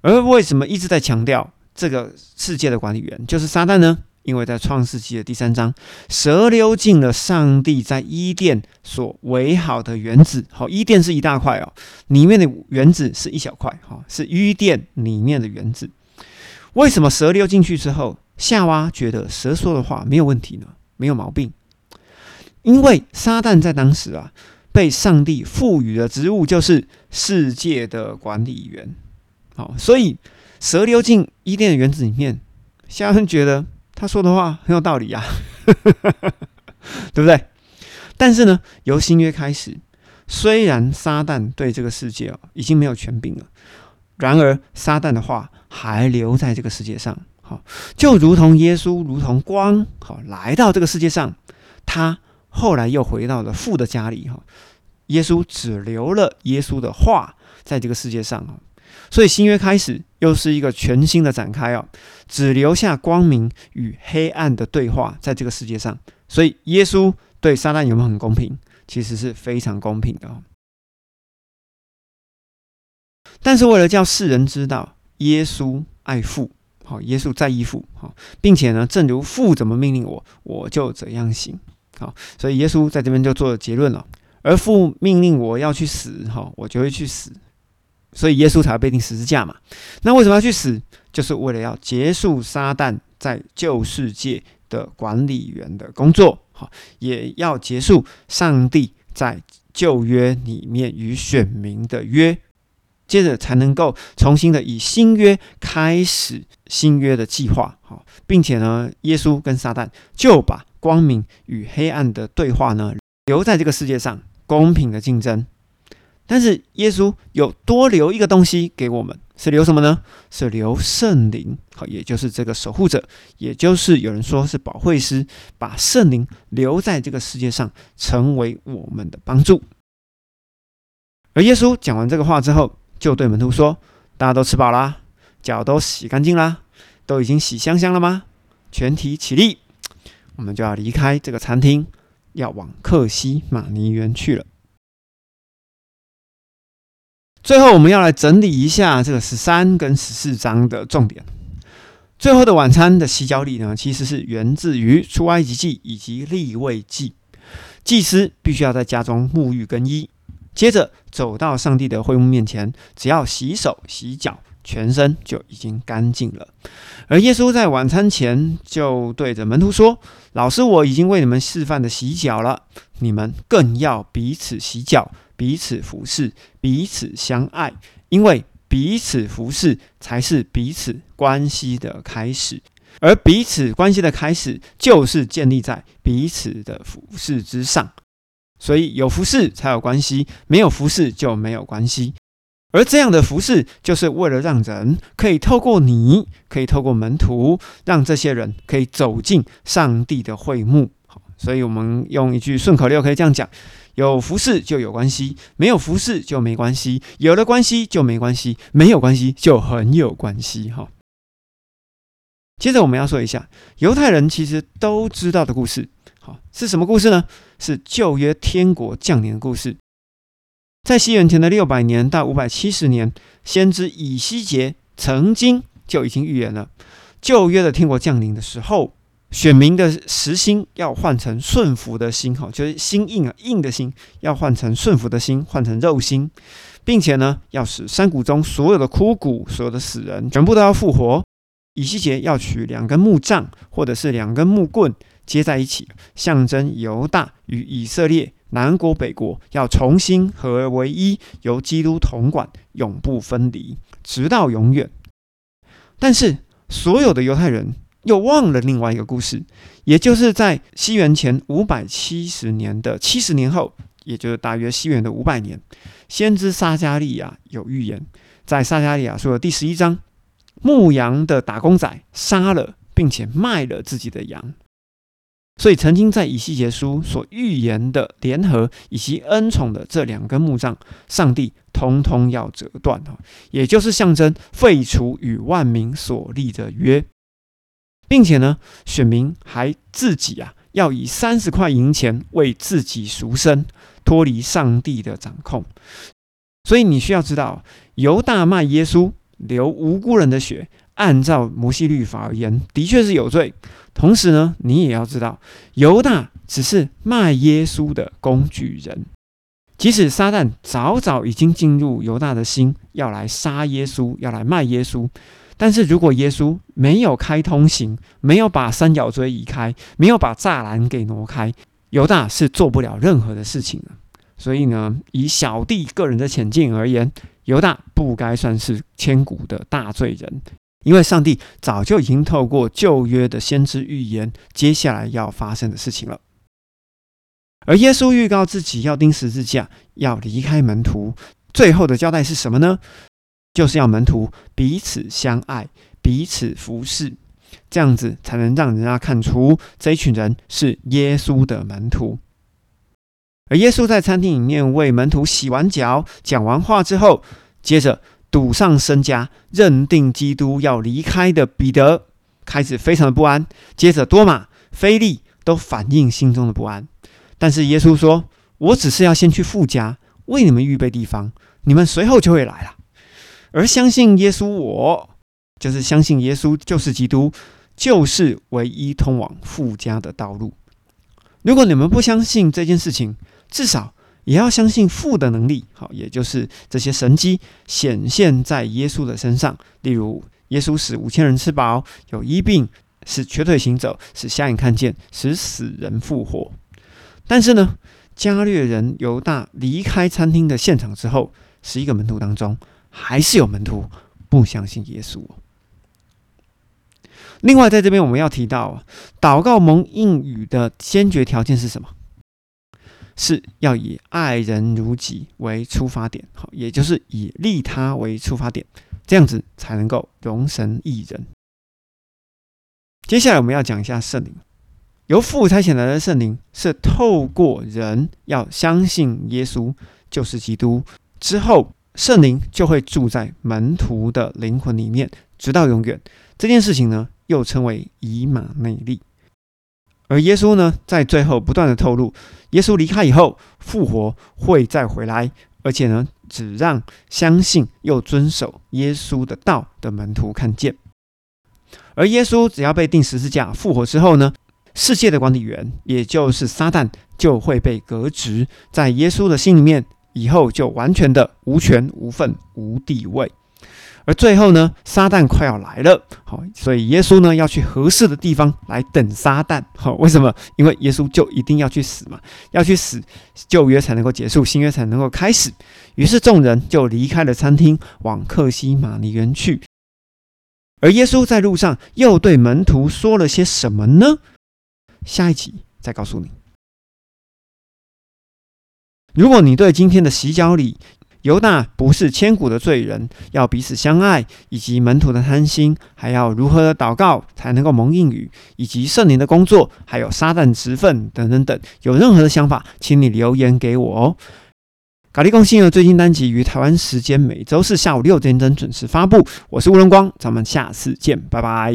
而为什么一直在强调这个世界的管理员就是撒旦呢？因为在创世纪的第三章，蛇溜进了上帝在伊甸所围好的园子。好，伊甸是一大块哦，里面的园子是一小块，哈，是伊甸里面的园子。为什么蛇溜进去之后，夏娃觉得蛇说的话没有问题呢？没有毛病。因为撒旦在当时啊，被上帝赋予的职务就是世界的管理员，好，所以蛇溜进伊甸的园子里面，夏恩觉得他说的话很有道理呀，对不对？但是呢，由新约开始，虽然撒旦对这个世界啊已经没有权柄了，然而撒旦的话还留在这个世界上，好，就如同耶稣如同光，好来到这个世界上，他。后来又回到了父的家里哈，耶稣只留了耶稣的话在这个世界上，所以新约开始又是一个全新的展开哦，只留下光明与黑暗的对话在这个世界上，所以耶稣对撒旦有没有很公平？其实是非常公平的。但是为了叫世人知道耶稣爱父，好，耶稣在意父，好，并且呢，正如父怎么命令我，我就怎样行，好，所以耶稣在这边就做了结论了。而父命令我要去死，哈，我就会去死。所以耶稣才会被钉十字架嘛？那为什么要去死？就是为了要结束撒旦在旧世界的管理员的工作，好，也要结束上帝在旧约里面与选民的约，接着才能够重新的以新约开始新约的计划，好，并且呢，耶稣跟撒旦就把光明与黑暗的对话呢留在这个世界上，公平的竞争。但是耶稣有多留一个东西给我们，是留什么呢？是留圣灵，好，也就是这个守护者，也就是有人说是保惠师，把圣灵留在这个世界上，成为我们的帮助。而耶稣讲完这个话之后，就对门徒说：“大家都吃饱啦，脚都洗干净啦，都已经洗香香了吗？全体起立，我们就要离开这个餐厅，要往克西马尼园去了。”最后，我们要来整理一下这个十三跟十四章的重点。最后的晚餐的洗脚礼呢，其实是源自于出埃及记以及立位记。祭司必须要在家中沐浴更衣，接着走到上帝的会幕面前，只要洗手洗脚，全身就已经干净了。而耶稣在晚餐前就对着门徒说：“老师，我已经为你们示范的洗脚了，你们更要彼此洗脚。”彼此服侍，彼此相爱，因为彼此服侍才是彼此关系的开始，而彼此关系的开始就是建立在彼此的服侍之上。所以有服侍才有关系，没有服侍就没有关系。而这样的服侍，就是为了让人可以透过你，可以透过门徒，让这些人可以走进上帝的会幕。所以我们用一句顺口溜可以这样讲。有服饰就有关系，没有服饰就没关系；有了关系就没关系，没有关系就很有关系。哈。接着我们要说一下犹太人其实都知道的故事，好是什么故事呢？是旧约天国降临的故事。在西元前的六百年到五百七十年，先知以西结曾经就已经预言了旧约的天国降临的时候。选民的实心要换成顺服的心，哈，就是心硬啊，硬的心要换成顺服的心，换成肉心，并且呢，要使山谷中所有的枯骨、所有的死人全部都要复活。以西结要取两根木杖或者是两根木棍接在一起，象征犹大与以色列南国北国要重新合而为一，由基督统管，永不分离，直到永远。但是所有的犹太人。又忘了另外一个故事，也就是在西元前五百七十年的七十年后，也就是大约西元的五百年，先知撒加利亚有预言，在撒加利亚书的第十一章，牧羊的打工仔杀了并且卖了自己的羊，所以曾经在以西结书所预言的联合以及恩宠的这两根木杖，上帝通通要折断。哈，也就是象征废除与万民所立的约。并且呢，选民还自己啊，要以三十块银钱为自己赎身，脱离上帝的掌控。所以你需要知道，犹大卖耶稣，流无辜人的血，按照摩西律法而言，的确是有罪。同时呢，你也要知道，犹大只是卖耶稣的工具人。即使撒旦早早已经进入犹大的心，要来杀耶稣，要来卖耶稣。但是如果耶稣没有开通行，没有把三角锥移开，没有把栅栏给挪开，犹大是做不了任何的事情的。所以呢，以小弟个人的浅见而言，犹大不该算是千古的大罪人，因为上帝早就已经透过旧约的先知预言，接下来要发生的事情了。而耶稣预告自己要钉十字架，要离开门徒，最后的交代是什么呢？就是要门徒彼此相爱，彼此服侍，这样子才能让人家看出这一群人是耶稣的门徒。而耶稣在餐厅里面为门徒洗完脚、讲完话之后，接着赌上身家，认定基督要离开的彼得开始非常的不安。接着多马、菲利都反映心中的不安。但是耶稣说：“我只是要先去富家为你们预备地方，你们随后就会来了。”而相信耶稣，我就是相信耶稣就是基督，就是唯一通往富家的道路。如果你们不相信这件事情，至少也要相信父的能力。好，也就是这些神迹显现在耶稣的身上，例如耶稣使五千人吃饱，有医病，使瘸腿行走，使瞎眼看见，使死人复活。但是呢，加略人犹大离开餐厅的现场之后，十一个门徒当中，还是有门徒不相信耶稣。另外，在这边我们要提到，祷告蒙应语的先决条件是什么？是要以爱人如己为出发点，好，也就是以利他为出发点，这样子才能够容神益人。接下来我们要讲一下圣灵，由父差遣来的圣灵是透过人要相信耶稣就是基督之后，圣灵就会住在门徒的灵魂里面，直到永远。这件事情呢？又称为以马内利，而耶稣呢，在最后不断的透露，耶稣离开以后复活会再回来，而且呢，只让相信又遵守耶稣的道的门徒看见。而耶稣只要被钉十字架复活之后呢，世界的管理员，也就是撒旦，就会被革职，在耶稣的心里面，以后就完全的无权无份无地位。而最后呢，撒旦快要来了，好，所以耶稣呢要去合适的地方来等撒旦。好，为什么？因为耶稣就一定要去死嘛，要去死，旧约才能够结束，新约才能够开始。于是众人就离开了餐厅，往克西马尼园去。而耶稣在路上又对门徒说了些什么呢？下一集再告诉你。如果你对今天的洗脚礼，犹大不是千古的罪人，要彼此相爱，以及门徒的贪心，还要如何的祷告才能够蒙应语，以及圣灵的工作，还有撒旦职分等等等，有任何的想法，请你留言给我哦。咖喱公信的最新单集于台湾时间每周四下午六点整准时发布，我是吴荣光，咱们下次见，拜拜。